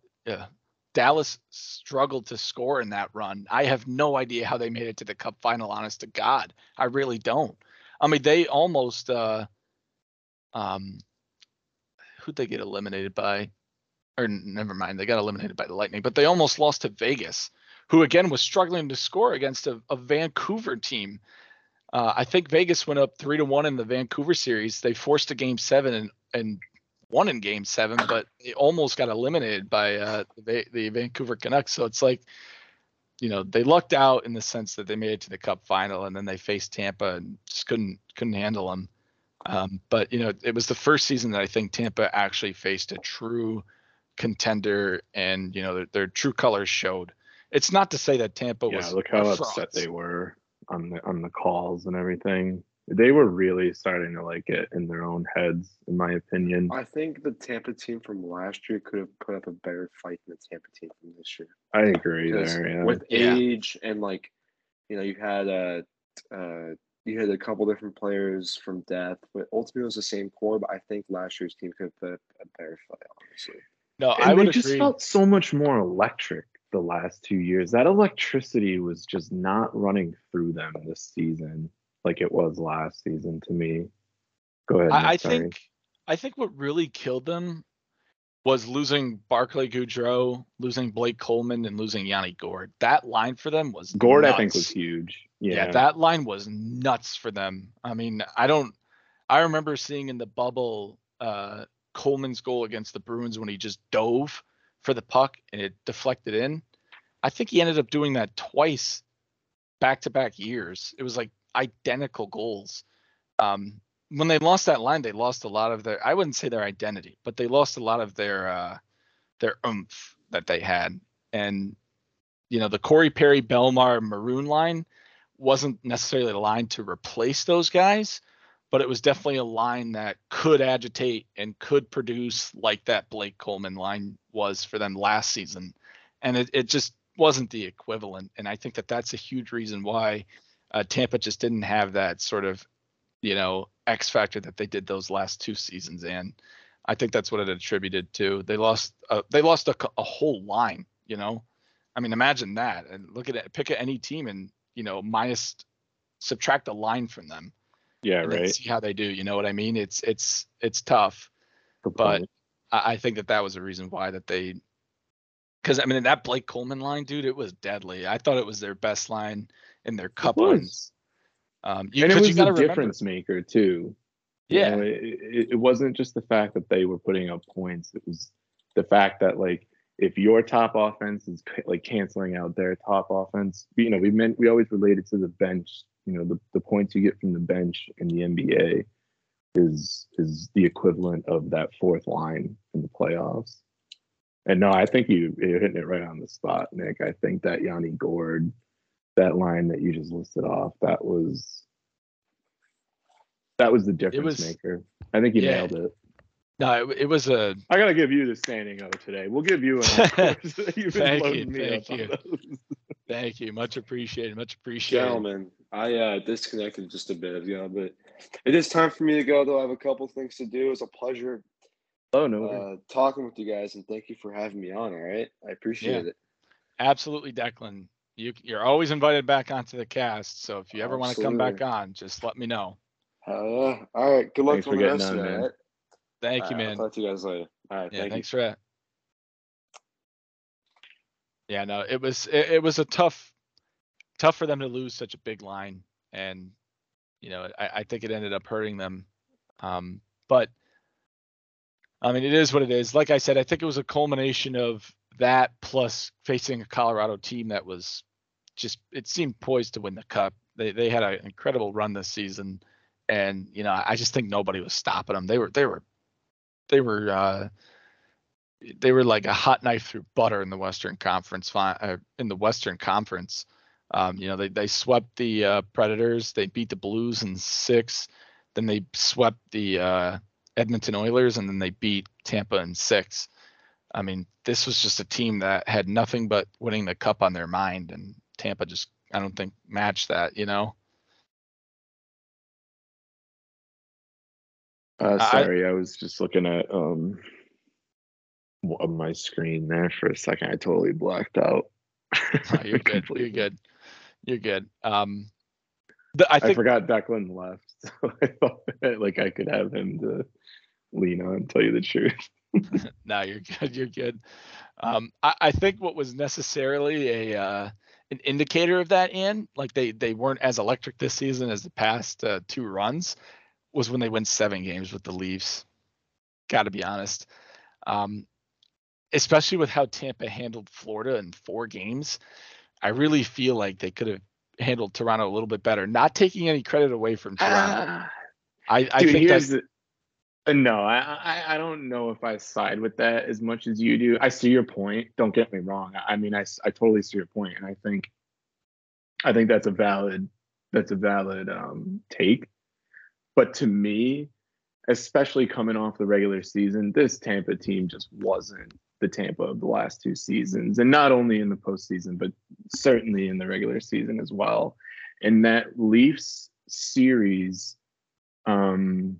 Dallas struggled to score in that run. I have no idea how they made it to the cup final, honest to God. I really don't. I mean, they almost uh, um, who'd they get eliminated by? Or never mind, they got eliminated by the Lightning, but they almost lost to Vegas, who again was struggling to score against a, a Vancouver team. Uh, I think Vegas went up three to one in the Vancouver series. They forced a game seven and and won in game seven, but they almost got eliminated by uh, the, the Vancouver Canucks. So it's like you know they lucked out in the sense that they made it to the cup final and then they faced tampa and just couldn't couldn't handle them um, but you know it was the first season that i think tampa actually faced a true contender and you know their, their true colors showed. It's not to say that tampa
yeah,
was Yeah,
look how upset they were on the on the calls and everything they were really starting to like it in their own heads, in my opinion.
I think the Tampa team from last year could have put up a better fight than the Tampa team from this year.
I agree there. Yeah.
With age and like, you know, you had a, uh, you had a couple different players from death, but ultimately it was the same core. But I think last year's team could have put up a better fight, honestly.
No, and I would
just
agree.
felt so much more electric the last two years. That electricity was just not running through them this season like it was last season to me. Go ahead.
I, I think I think what really killed them was losing Barclay Goodrow, losing Blake Coleman, and losing Yanni Gourde. That line for them was
Gourde.
Nuts.
I think was huge. Yeah.
yeah, that line was nuts for them. I mean, I don't. I remember seeing in the bubble uh, Coleman's goal against the Bruins when he just dove for the puck and it deflected in. I think he ended up doing that twice back to back years. It was like identical goals. Um, when they lost that line, they lost a lot of their I wouldn't say their identity, but they lost a lot of their uh, their oomph that they had. And you know, the Corey Perry Bellemare Maroon line wasn't necessarily a line to replace those guys, but it was definitely a line that could agitate and could produce like that Blake Coleman line was for them last season. And it, it just wasn't the equivalent. And I think that that's a huge reason why uh, Tampa just didn't have that sort of, you know, X factor that they did those last two seasons, and I think that's what it attributed to. They lost, uh, they lost a, a whole line. You know, I mean, imagine that, and look at it. Pick any team, and you know, minus subtract a line from them.
Yeah, right.
See how they do. You know what I mean? It's it's it's tough, but I, I think that that was a reason why that they because I mean that Blake Coleman line, dude, it was deadly. I thought it was their best line in their cup wins.
Um, you, and it was a difference maker too.
Yeah,
you know, it, it, wasn't just the fact that they were putting up points. It was the fact that like if your top offense is like canceling out their top offense, you know, we meant we always related to the bench. You know, the, the points you get from the bench in the NBA is is the equivalent of that fourth line in the playoffs. And no, I think you you're hitting it right on the spot, Nick. I think that Yanni Gourde, that line that you just listed off, that was that was the difference was, maker. I think you yeah, nailed it.
No, it, it, was a.
I gotta give you the standing O today. We'll give you an. thank
you, thank you, thank you. Much appreciated. Much appreciated,
gentlemen. I uh, disconnected just a bit ago, but it is time for me to go. Though I have a couple things to do. It's a pleasure.
Oh no.
Uh, talking with you guys, and thank you for having me on. All right, I appreciate yeah. it.
Absolutely, Declan. You you're always invited back onto the cast. So if you ever want to come back on, just let me know.
Hell yeah! All right. Good luck Thanks for the rest of it.
Thank you, man.
I'll talk to you guys later. All right.
Yeah,
thank
thanks
you.
for that. Yeah, no, it was it, it, was a tough tough for them to lose such a big line, and you know I, I think it ended up hurting them. Um, but I mean, it is what it is. Like I said, I think it was a culmination of that plus facing a Colorado team that was just it seemed poised to win the cup. They they had an incredible run this season, and you know I just think nobody was stopping them. They were they were they were uh, they were like a hot knife through butter in the Western Conference uh, in the Western Conference. Um, you know, they they swept the uh, Predators, they beat the Blues in six, then they swept the uh, Edmonton Oilers, and then they beat Tampa in six. I mean, this was just a team that had nothing but winning the cup on their mind, and Tampa just I don't think matched that. You know.
Uh, sorry, I, I, was just looking at um my screen there for a second. I totally blacked out.
oh, you're good. You're good. You're good. Um, the, I, think,
I forgot Declan left, so I thought like I could have him to lean on. Tell you the truth.
no, you're good. You're good. Um, I, I think what was necessarily a uh, an indicator of that, in like they they weren't as electric this season as the past uh, two runs was when they win seven games with the Leafs. Got to be honest. Um, especially with how Tampa handled Florida in four games, I really feel like they could have handled Toronto a little bit better. Not taking any credit away from Toronto. Uh, I, I Dude, think that's. The,
no, I, I I don't know if I side with that as much as you do. I see your point. Don't get me wrong. I mean, I, I totally see your point, and I think I think that's a valid that's a valid um, take. But to me, especially coming off the regular season, this Tampa team just wasn't the Tampa of the last two seasons. And not only in the postseason, but certainly in the regular season as well. And that Leafs series, um,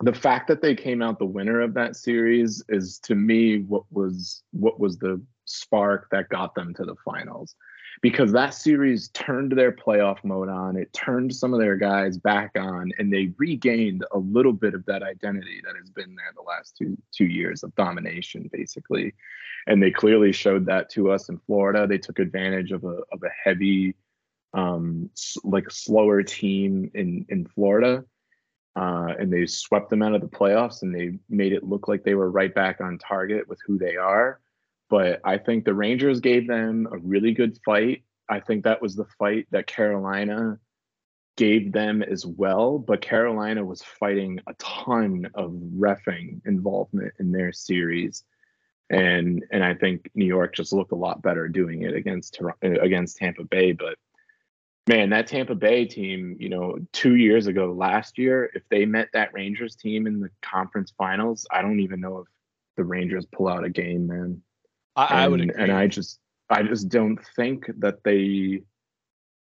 the fact that they came out the winner of that series is to me what was what was the spark that got them to the finals because that series turned their playoff mode on. It turned some of their guys back on, and they regained a little bit of that identity that has been there the last two two years of domination, basically. And they clearly showed that to us in Florida. They took advantage of a of a heavy, um, like slower team in in Florida. Uh, and they swept them out of the playoffs and they made it look like they were right back on target with who they are but I think the Rangers gave them a really good fight. I think that was the fight that Carolina gave them as well. But Carolina was fighting a ton of refing involvement in their series, and and I think New York just looked a lot better doing it against against Tampa Bay. But man, that Tampa Bay team, you know, two years ago, last year, if they met that Rangers team in the conference finals, I don't even know if the Rangers pull out a game, man.
I, and, I would agree.
And I just I just don't think that they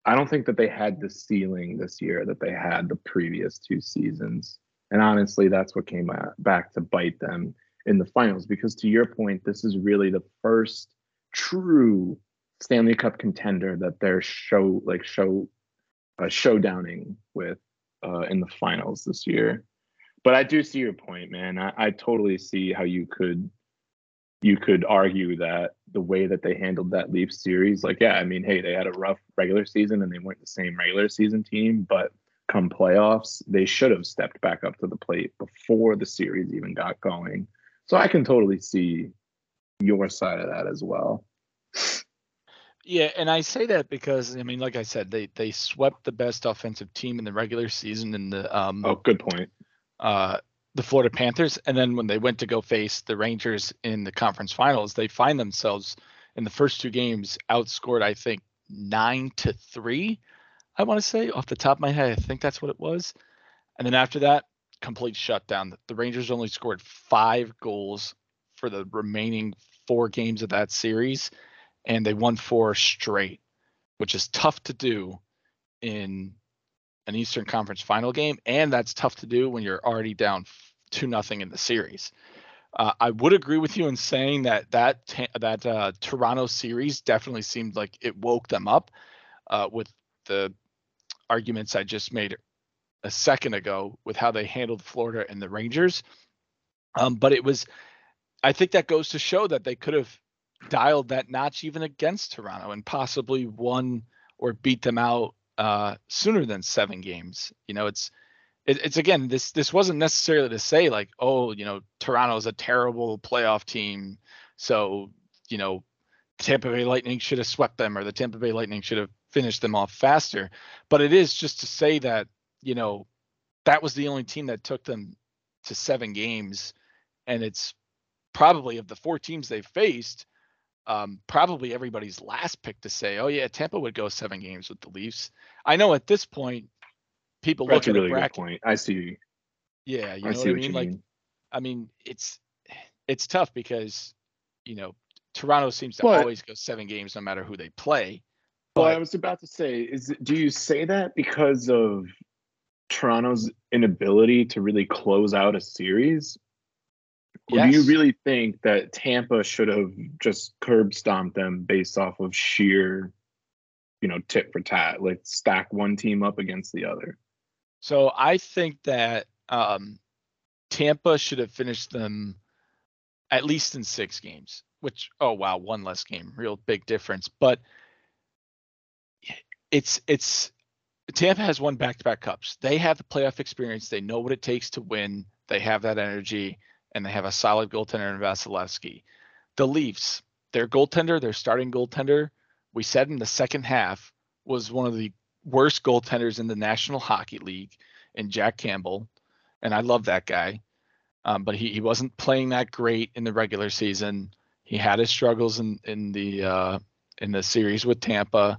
I don't think that they had the ceiling this year that they had the previous two seasons. And honestly, that's what came back to bite them in the finals. Because to your point, this is really the first true Stanley Cup contender that they're show like show uh, showdowning with uh, in the finals this year. But I do see your point, man. I, I totally see how you could you could argue that the way that they handled that Leafs series, like, yeah, I mean, hey, they had a rough regular season and they weren't the same regular season team, but come playoffs, they should have stepped back up to the plate before the series even got going. So I can totally see your side of that as well.
Yeah, and I say that because I mean, like I said, they they swept the best offensive team in the regular season in the um
Oh, good point.
Uh the Florida Panthers and then when they went to go face the Rangers in the conference finals, they find themselves in the first two games outscored I think 9 to 3. I want to say off the top of my head, I think that's what it was. And then after that, complete shutdown. The Rangers only scored 5 goals for the remaining 4 games of that series and they won four straight, which is tough to do in an Eastern Conference final game, and that's tough to do when you're already down two nothing in the series. Uh, I would agree with you in saying that that that uh, Toronto series definitely seemed like it woke them up uh, with the arguments I just made a second ago with how they handled Florida and the Rangers. Um, but it was, I think that goes to show that they could have dialed that notch even against Toronto and possibly won or beat them out uh, sooner than seven games. You know, it's it, it's again this this wasn't necessarily to say like oh you know Toronto's a terrible playoff team, so you know Tampa Bay Lightning should have swept them or the Tampa Bay Lightning should have finished them off faster. But it is just to say that you know that was the only team that took them to seven games, and it's probably of the four teams they faced um, probably everybody's last pick to say, "Oh yeah, Tampa would go seven games with the Leafs." I know at this point, people
That's
look at
really
a bracket.
good point. I see.
Yeah, you know I what I mean. Like, I mean, it's it's tough because you know Toronto seems to but, always go seven games no matter who they play.
But, well, I was about to say, is do you say that because of Toronto's inability to really close out a series, yes. do you really think that Tampa should have just curb stomped them based off of sheer, you know, tit for tat, like stack one team up against the other?
So I think that um, Tampa should have finished them at least in six games, which, oh, wow, one less game, real big difference. But it's, it's, Tampa has won back to back cups. They have the playoff experience. They know what it takes to win. They have that energy and they have a solid goaltender in Vasilevskiy. The Leafs, their goaltender, their starting goaltender, we said in the second half was one of the worst goaltenders in the National Hockey League, and Jack Campbell, and I love that guy, um, but he, he wasn't playing that great in the regular season. He had his struggles in in the uh, in the series with Tampa.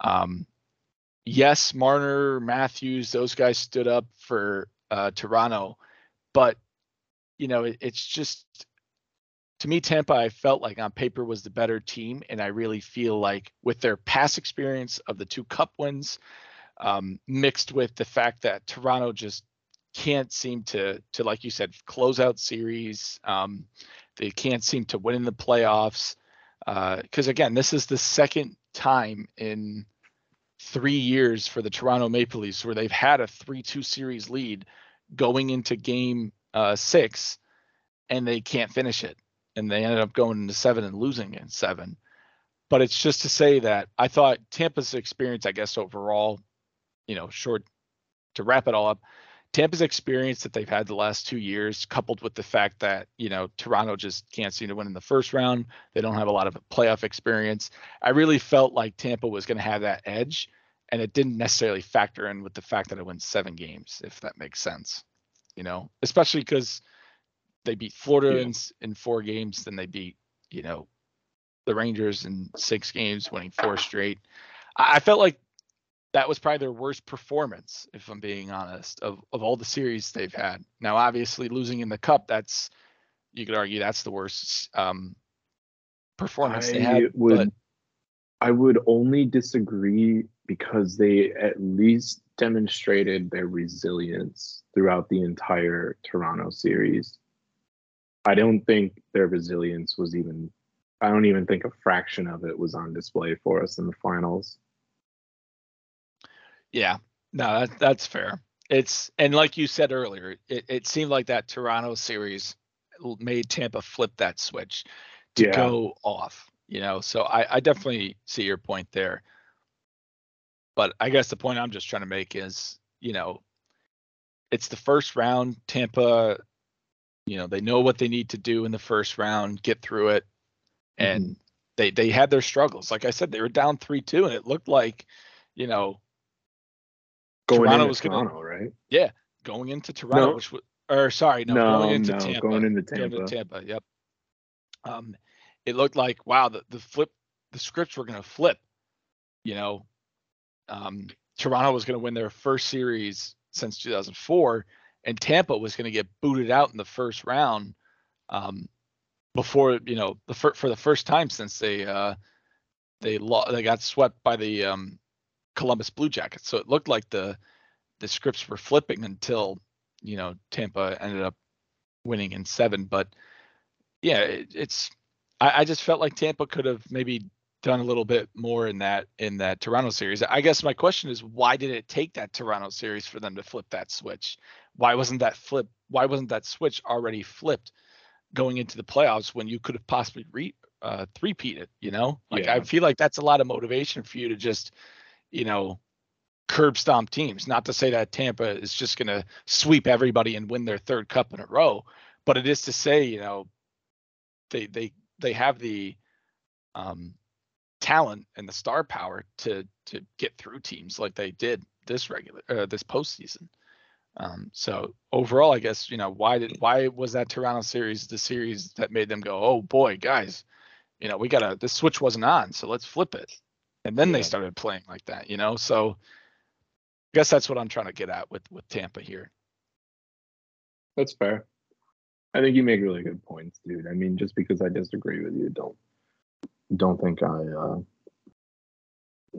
Um, yes, Marner, Matthews, those guys stood up for uh, Toronto, but you know, it, it's just to me, Tampa, I felt like on paper was the better team, and I really feel like with their past experience of the two Cup wins, um, mixed with the fact that Toronto just can't seem to to like you said close out series. Um, they can't seem to win in the playoffs because uh, again, this is the second time in three years for the Toronto Maple Leafs where they've had a three-two series lead going into game uh, six, and they can't finish it, and they ended up going into seven and losing in seven. But it's just to say that I thought Tampa's experience, I guess overall, you know, short to wrap it all up, Tampa's experience that they've had the last two years, coupled with the fact that you know Toronto just can't seem to win in the first round, they don't have a lot of playoff experience. I really felt like Tampa was going to have that edge, and it didn't necessarily factor in with the fact that it went seven games, if that makes sense you know, especially because they beat Florida yeah. in, in four games, then they beat, you know, the Rangers in six games, winning four straight. I, I felt like that was probably their worst performance, if I'm being honest, of, of all the series they've had. Now, obviously, losing in the cup, that's you could argue that's the worst um, performance I they had.
Would,
but
I would only disagree because they at least demonstrated their resilience throughout the entire Toronto series. I don't think their resilience was even, I don't even think a fraction of it was on display for us in the finals.
Yeah, no, that, that's fair. It's, and like you said earlier, it, it seemed like that Toronto series made Tampa flip that switch to yeah. go off, you know? So I, I definitely see your point there. But I guess the point I'm just trying to make is, you know, it's the first round. Tampa, you know, they know what they need to do in the first round, get through it. and mm-hmm. they they had their struggles. Like I said, they were down three two, and it looked like, you know,
going Toronto was going to right.
Yeah, going into Toronto, no. which was or sorry, no,
no
going into
no,
Tampa.
Going into Tampa.
Going into Tampa. Yep. Um, it looked like wow, the the flip, the scripts were going to flip. You know, um, Toronto was going to win their first series since 2004, and Tampa was going to get booted out in the first round. Um, before you know the fir- for the first time since they uh, they lo- they got swept by the um, Columbus Blue Jackets. So it looked like the the scripts were flipping until you know Tampa ended up winning in seven. But yeah, it, it's I, I just felt like Tampa could have maybe done a little bit more in that in that Toronto series. I guess my question is why did it take that Toronto series for them to flip that switch? Why wasn't that flip why wasn't that switch already flipped going into the playoffs when you could have possibly re uh three-peat it, you know? Like yeah. I feel like that's a lot of motivation for you to just, you know, curb stomp teams. Not to say that Tampa is just going to sweep everybody and win their third cup in a row, but it is to say, you know, they they they have the um talent and the star power to to get through teams like they did this regular uh, this postseason. Um, so overall, I guess you know why did why was that Toronto series the series that made them go, oh boy, guys, you know we gotta the switch wasn't on, so let's flip it, and then yeah. they started playing like that, you know. So I guess that's what I'm trying to get at with with Tampa here.
That's fair. I think you make really good points, dude. I mean, just because I disagree with you, don't don't think I uh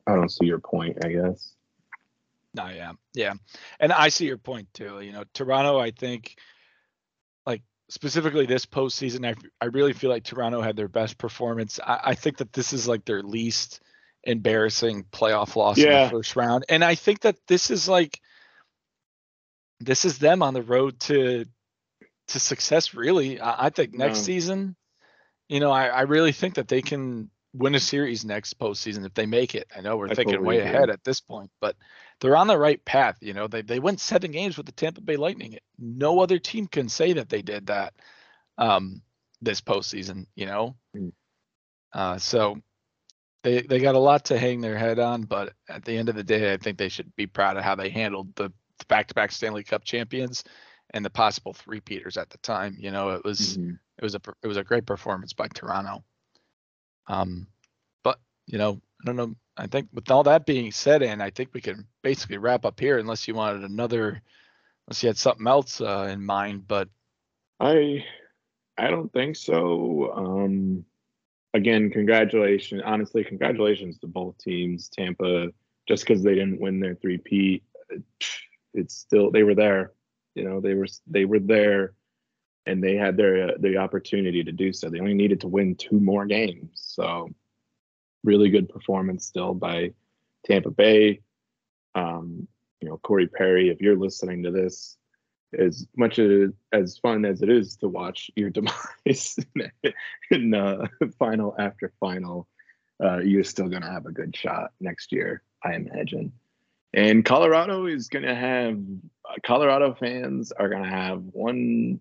I don't see your point, I guess.
No, yeah. Yeah. And I see your point too. You know, Toronto, I think like specifically this postseason, I I really feel like Toronto had their best performance. I, I think that this is like their least embarrassing playoff loss yeah. in the first round. And I think that this is like this is them on the road to to success really. I, I think next no. season you know, I, I really think that they can win a series next postseason if they make it. I know we're I thinking totally way agree. ahead at this point, but they're on the right path. You know, they they went seven games with the Tampa Bay Lightning. No other team can say that they did that um, this postseason. You know, mm. uh, so they they got a lot to hang their head on, but at the end of the day, I think they should be proud of how they handled the back-to-back Stanley Cup champions and the possible three-peaters at the time. You know, it was mm-hmm. it was a it was a great performance by Toronto. Um, but you know, I don't know. I think with all that being said, and I think we can basically wrap up here, unless you wanted another, unless you had something else uh, in mind. But
I, I don't think so. Um, again, congratulations. Honestly, congratulations to both teams. Tampa, just because they didn't win their three-peat, it's still they were there. You know, they were they were there, and they had their uh, the opportunity to do so. They only needed to win two more games. So, really good performance still by Tampa Bay. Um, you know, Corey Perry, if you're listening to this, as much as, as fun as it is to watch your demise in uh, final after final, uh, you're still going to have a good shot next year, I imagine. And Colorado is going to have Colorado fans are going to have one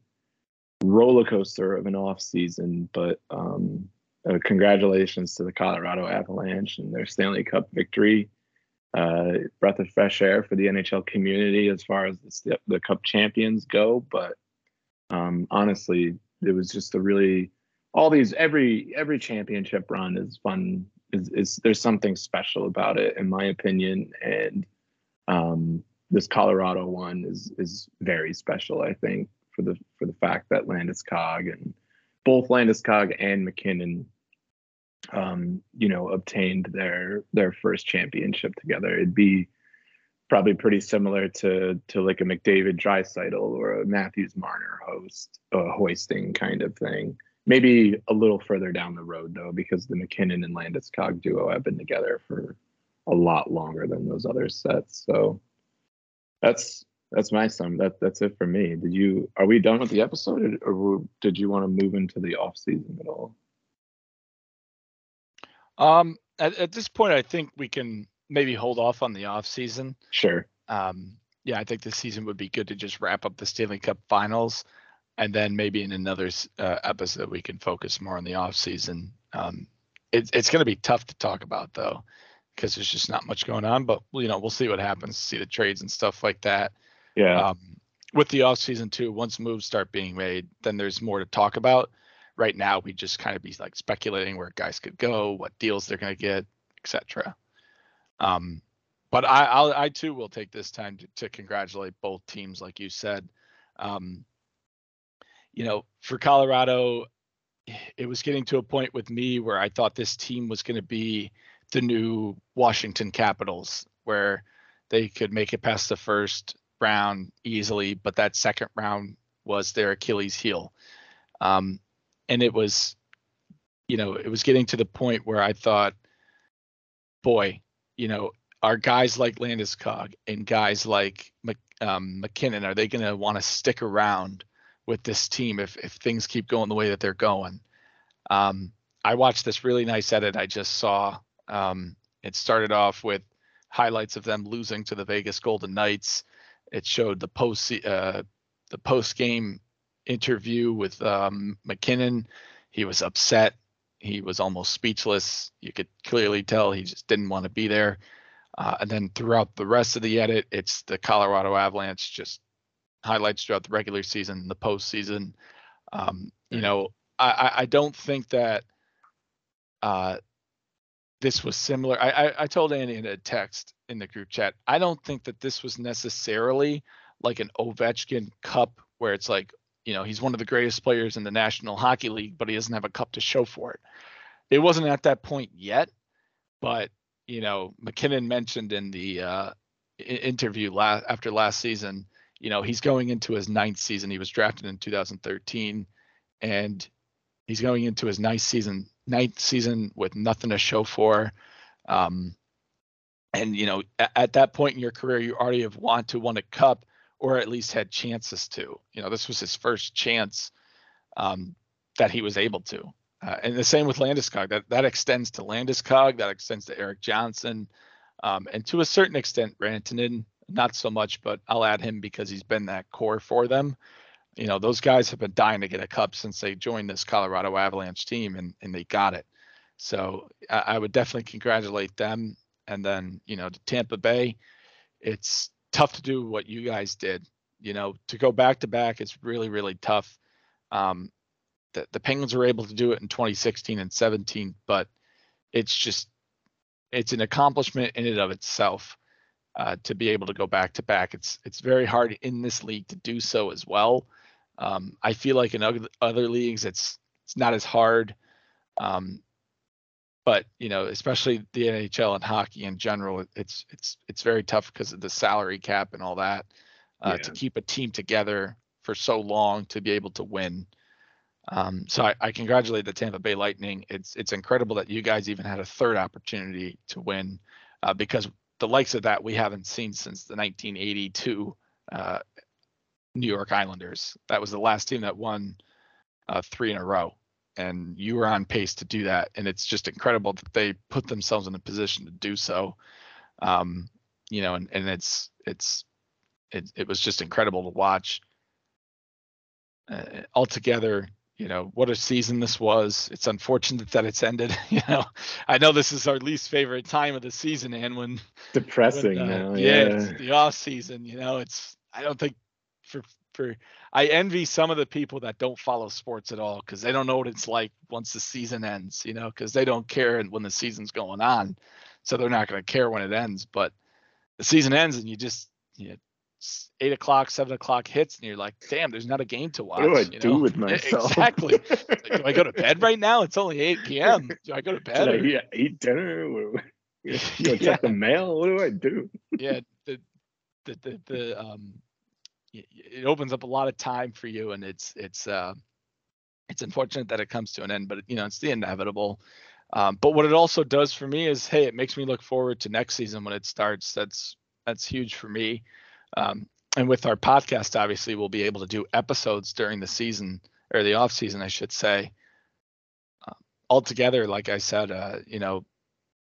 roller coaster of an off season, but um, uh, congratulations to the Colorado Avalanche and their Stanley Cup victory. Uh, breath of fresh air for the NHL community as far as the, the Cup champions go. But um, honestly, it was just a really all these every every championship run is fun. Is, is there's something special about it in my opinion, and um, this Colorado one is is very special. I think for the for the fact that Landeskog and both Landeskog and MacKinnon, um, you know, obtained their their first championship together. It'd be probably pretty similar to to like a McDavid Draisaitl or a Matthews Marner host uh, hoisting kind of thing. Maybe a little further down the road though, because the MacKinnon and Landeskog duo have been together for a lot longer than those other sets. So that's that's my sum. That that's it for me. Did you are we done with the episode, or, or did you want to move into the off season at all?
Um, at, at this point, I think we can maybe hold off on the off season.
Sure.
Um, yeah, I think this season would be good to just wrap up the Stanley Cup Finals. and then maybe in another uh, episode we can focus more on the off season. Um, it, it's going to be tough to talk about though, because there's just not much going on. But you know, we'll see what happens. See the trades and stuff like that.
Yeah. Um,
with the off season too, once moves start being made, then there's more to talk about. Right now, we just kind of be like speculating where guys could go, what deals they're going to get, etc. Um, but I, I'll, I too will take this time to, to congratulate both teams, like you said. Um, you know, for Colorado, it was getting to a point with me where I thought this team was going to be the new Washington Capitals, where they could make it past the first round easily, but that second round was their Achilles heel. Um, and it was, you know, it was getting to the point where I thought, boy, you know, are guys like Landeskog and guys like um, MacKinnon, are they going to want to stick around with this team if if things keep going the way that they're going. Um, I watched this really nice edit I just saw. Um, it started off with highlights of them losing to the Vegas Golden Knights. It showed the post uh, the post game interview with um, MacKinnon. He was upset. He was almost speechless. You could clearly tell he just didn't want to be there. Uh, and then throughout the rest of the edit, it's the Colorado Avalanche just highlights throughout the regular season, the postseason. Um, you know, I, I don't think that uh, this was similar. I, I, I told Andy in a text in the group chat. I don't think that this was necessarily like an Ovechkin Cup where it's like, you know, he's one of the greatest players in the National Hockey League, but he doesn't have a cup to show for it. It wasn't at that point yet, but you know, MacKinnon mentioned in the uh, interview last after last season you know, he's going into his ninth season. He was drafted in 2013, and he's going into his ninth season, ninth season with nothing to show for. Um, and you know, at, at, that point in your career, you already have want to won a cup, or at least had chances to. You know, this was his first chance um, that he was able to. Uh, and the same with Landeskog. That that extends to Landeskog. That extends to Erik Johnson, um, and to a certain extent, Rantanen not so much, but I'll add him because he's been that core for them. You know, those guys have been dying to get a cup since they joined this Colorado Avalanche team and, and they got it. So I, I would definitely congratulate them. And then, you know, to Tampa Bay, it's tough to do what you guys did. You know, to go back to back is really, really tough. Um, the, the Penguins were able to do it in 2016 and 17, but it's just, it's an accomplishment in and of itself uh, to be able to go back to back. It's it's very hard in this league to do so as well. Um, I feel like in other, other leagues it's it's not as hard. Um, but you know, especially the NHL and hockey in general, it's it's it's very tough because of the salary cap and all that. Uh, yeah. To keep a team together for so long to be able to win. Um, so I, I, congratulate the Tampa Bay Lightning. It's it's incredible that you guys even had a third opportunity to win, uh, because the likes of that we haven't seen since the 1982 uh, New York Islanders. That was the last team that won uh, three in a row, and you were on pace to do that. And it's just incredible that they put themselves in a position to do so. Um, you know, and, and it's it's it, it was just incredible to watch. Uh, altogether, you know what a season this was it's unfortunate that it's ended you know i know this is our least favorite time of the season and when
depressing when, uh, now
yeah, yeah. the off season you know it's i don't think for for i envy some of the people that don't follow sports at all because they don't know what it's like once the season ends you know because they don't care when the season's going on so they're not going to care when it ends but the season ends and you just you know, eight o'clock, seven o'clock hits, and you're like, damn, there's not a game to watch.
What do I do know? with myself?
Exactly. like, do I go to bed right now? It's only 8 p.m. Do I go to bed?
Did I eat dinner? Go check yeah. the mail. What do I do?
yeah, the, the the the um, it opens up a lot of time for you, and it's it's uh, it's unfortunate that it comes to an end, but you know it's the inevitable. Um, but what it also does for me is, hey, it makes me look forward to next season when it starts. That's that's huge for me. Um, and with our podcast, obviously, we'll be able to do episodes during the season or the off season, I should say. Uh, altogether, like I said, uh, you know,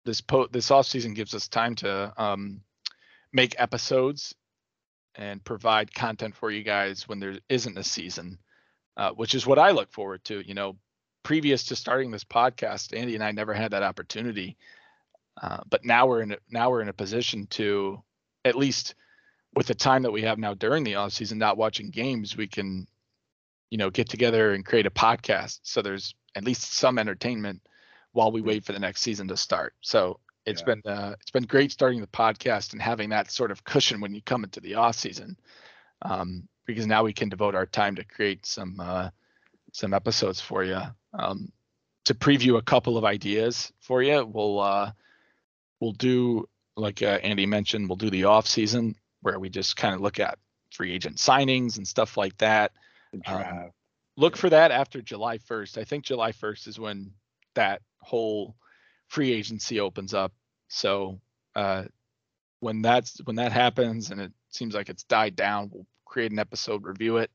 this po- this off season gives us time to um, make episodes and provide content for you guys when there isn't a season. uh, which is what I look forward to. You know, previous to starting this podcast, Andy and I never had that opportunity, uh, but now we're in a, now we're in a position to at least with the time that we have now during the off season, not watching games, we can, you know, get together and create a podcast. So there's at least some entertainment while we wait for the next season to start. So it's yeah. been uh, it's been great starting the podcast and having that sort of cushion when you come into the off season, um, because now we can devote our time to create some uh, some episodes for you. Um, to preview a couple of ideas for you, we'll uh, we'll do like uh, Andy mentioned, we'll do the off season where we just kind of look at free agent signings and stuff like that. Um, look for that after July 1st. I think July 1st is when that whole free agency opens up. So uh, when that's when that happens and it seems like it's died down, we'll create an episode, review it.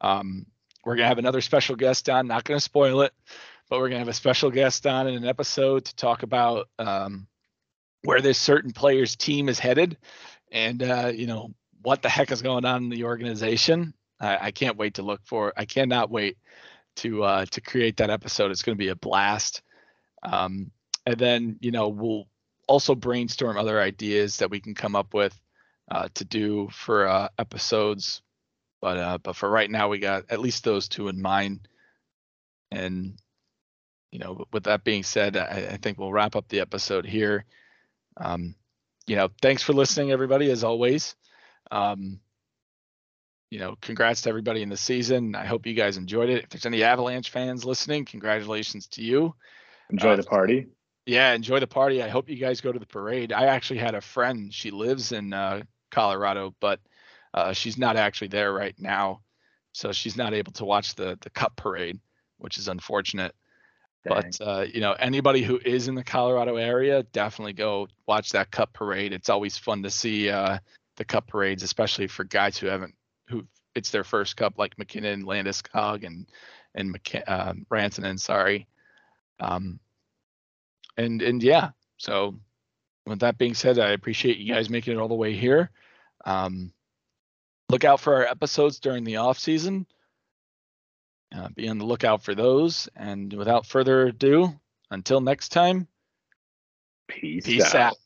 Um, we're gonna have another special guest on. Not gonna spoil it, but we're gonna have a special guest on in an episode to talk about um, where this certain player's team is headed and uh, you know what the heck is going on in the organization. I, I can't wait to look for. I cannot wait to uh, to create that episode. It's to be a blast. Um, and then you know we'll also brainstorm other ideas that we can come up with uh, to do for uh, episodes. But uh, but for right now, we got at least those two in mind. And you know, with that being said, I, I think we'll wrap up the episode here. Um, you know, thanks for listening, everybody, as always. Um, you know, congrats to everybody in the season. I hope you guys enjoyed it. If there's any Avalanche fans listening, congratulations to you.
Enjoy the party.
Yeah, enjoy the party. I hope you guys go to the parade. I actually had a friend. She lives in uh, Colorado, but uh, she's not actually there right now, so she's not able to watch the the Cup parade, which is unfortunate. But uh, you know, anybody who is in the Colorado area, definitely go watch that Cup parade. It's always fun to see uh, the Cup parades, especially for guys who haven't who it's their first Cup, like MacKinnon, Landeskog, and and McK- um, Rantanen. Sorry. Um, and and yeah, so with that being said, I appreciate you guys making it all the way here. Um, look out for our episodes during the off season. Uh, be on the lookout for those. And without further ado, until next time,
peace, peace out. out.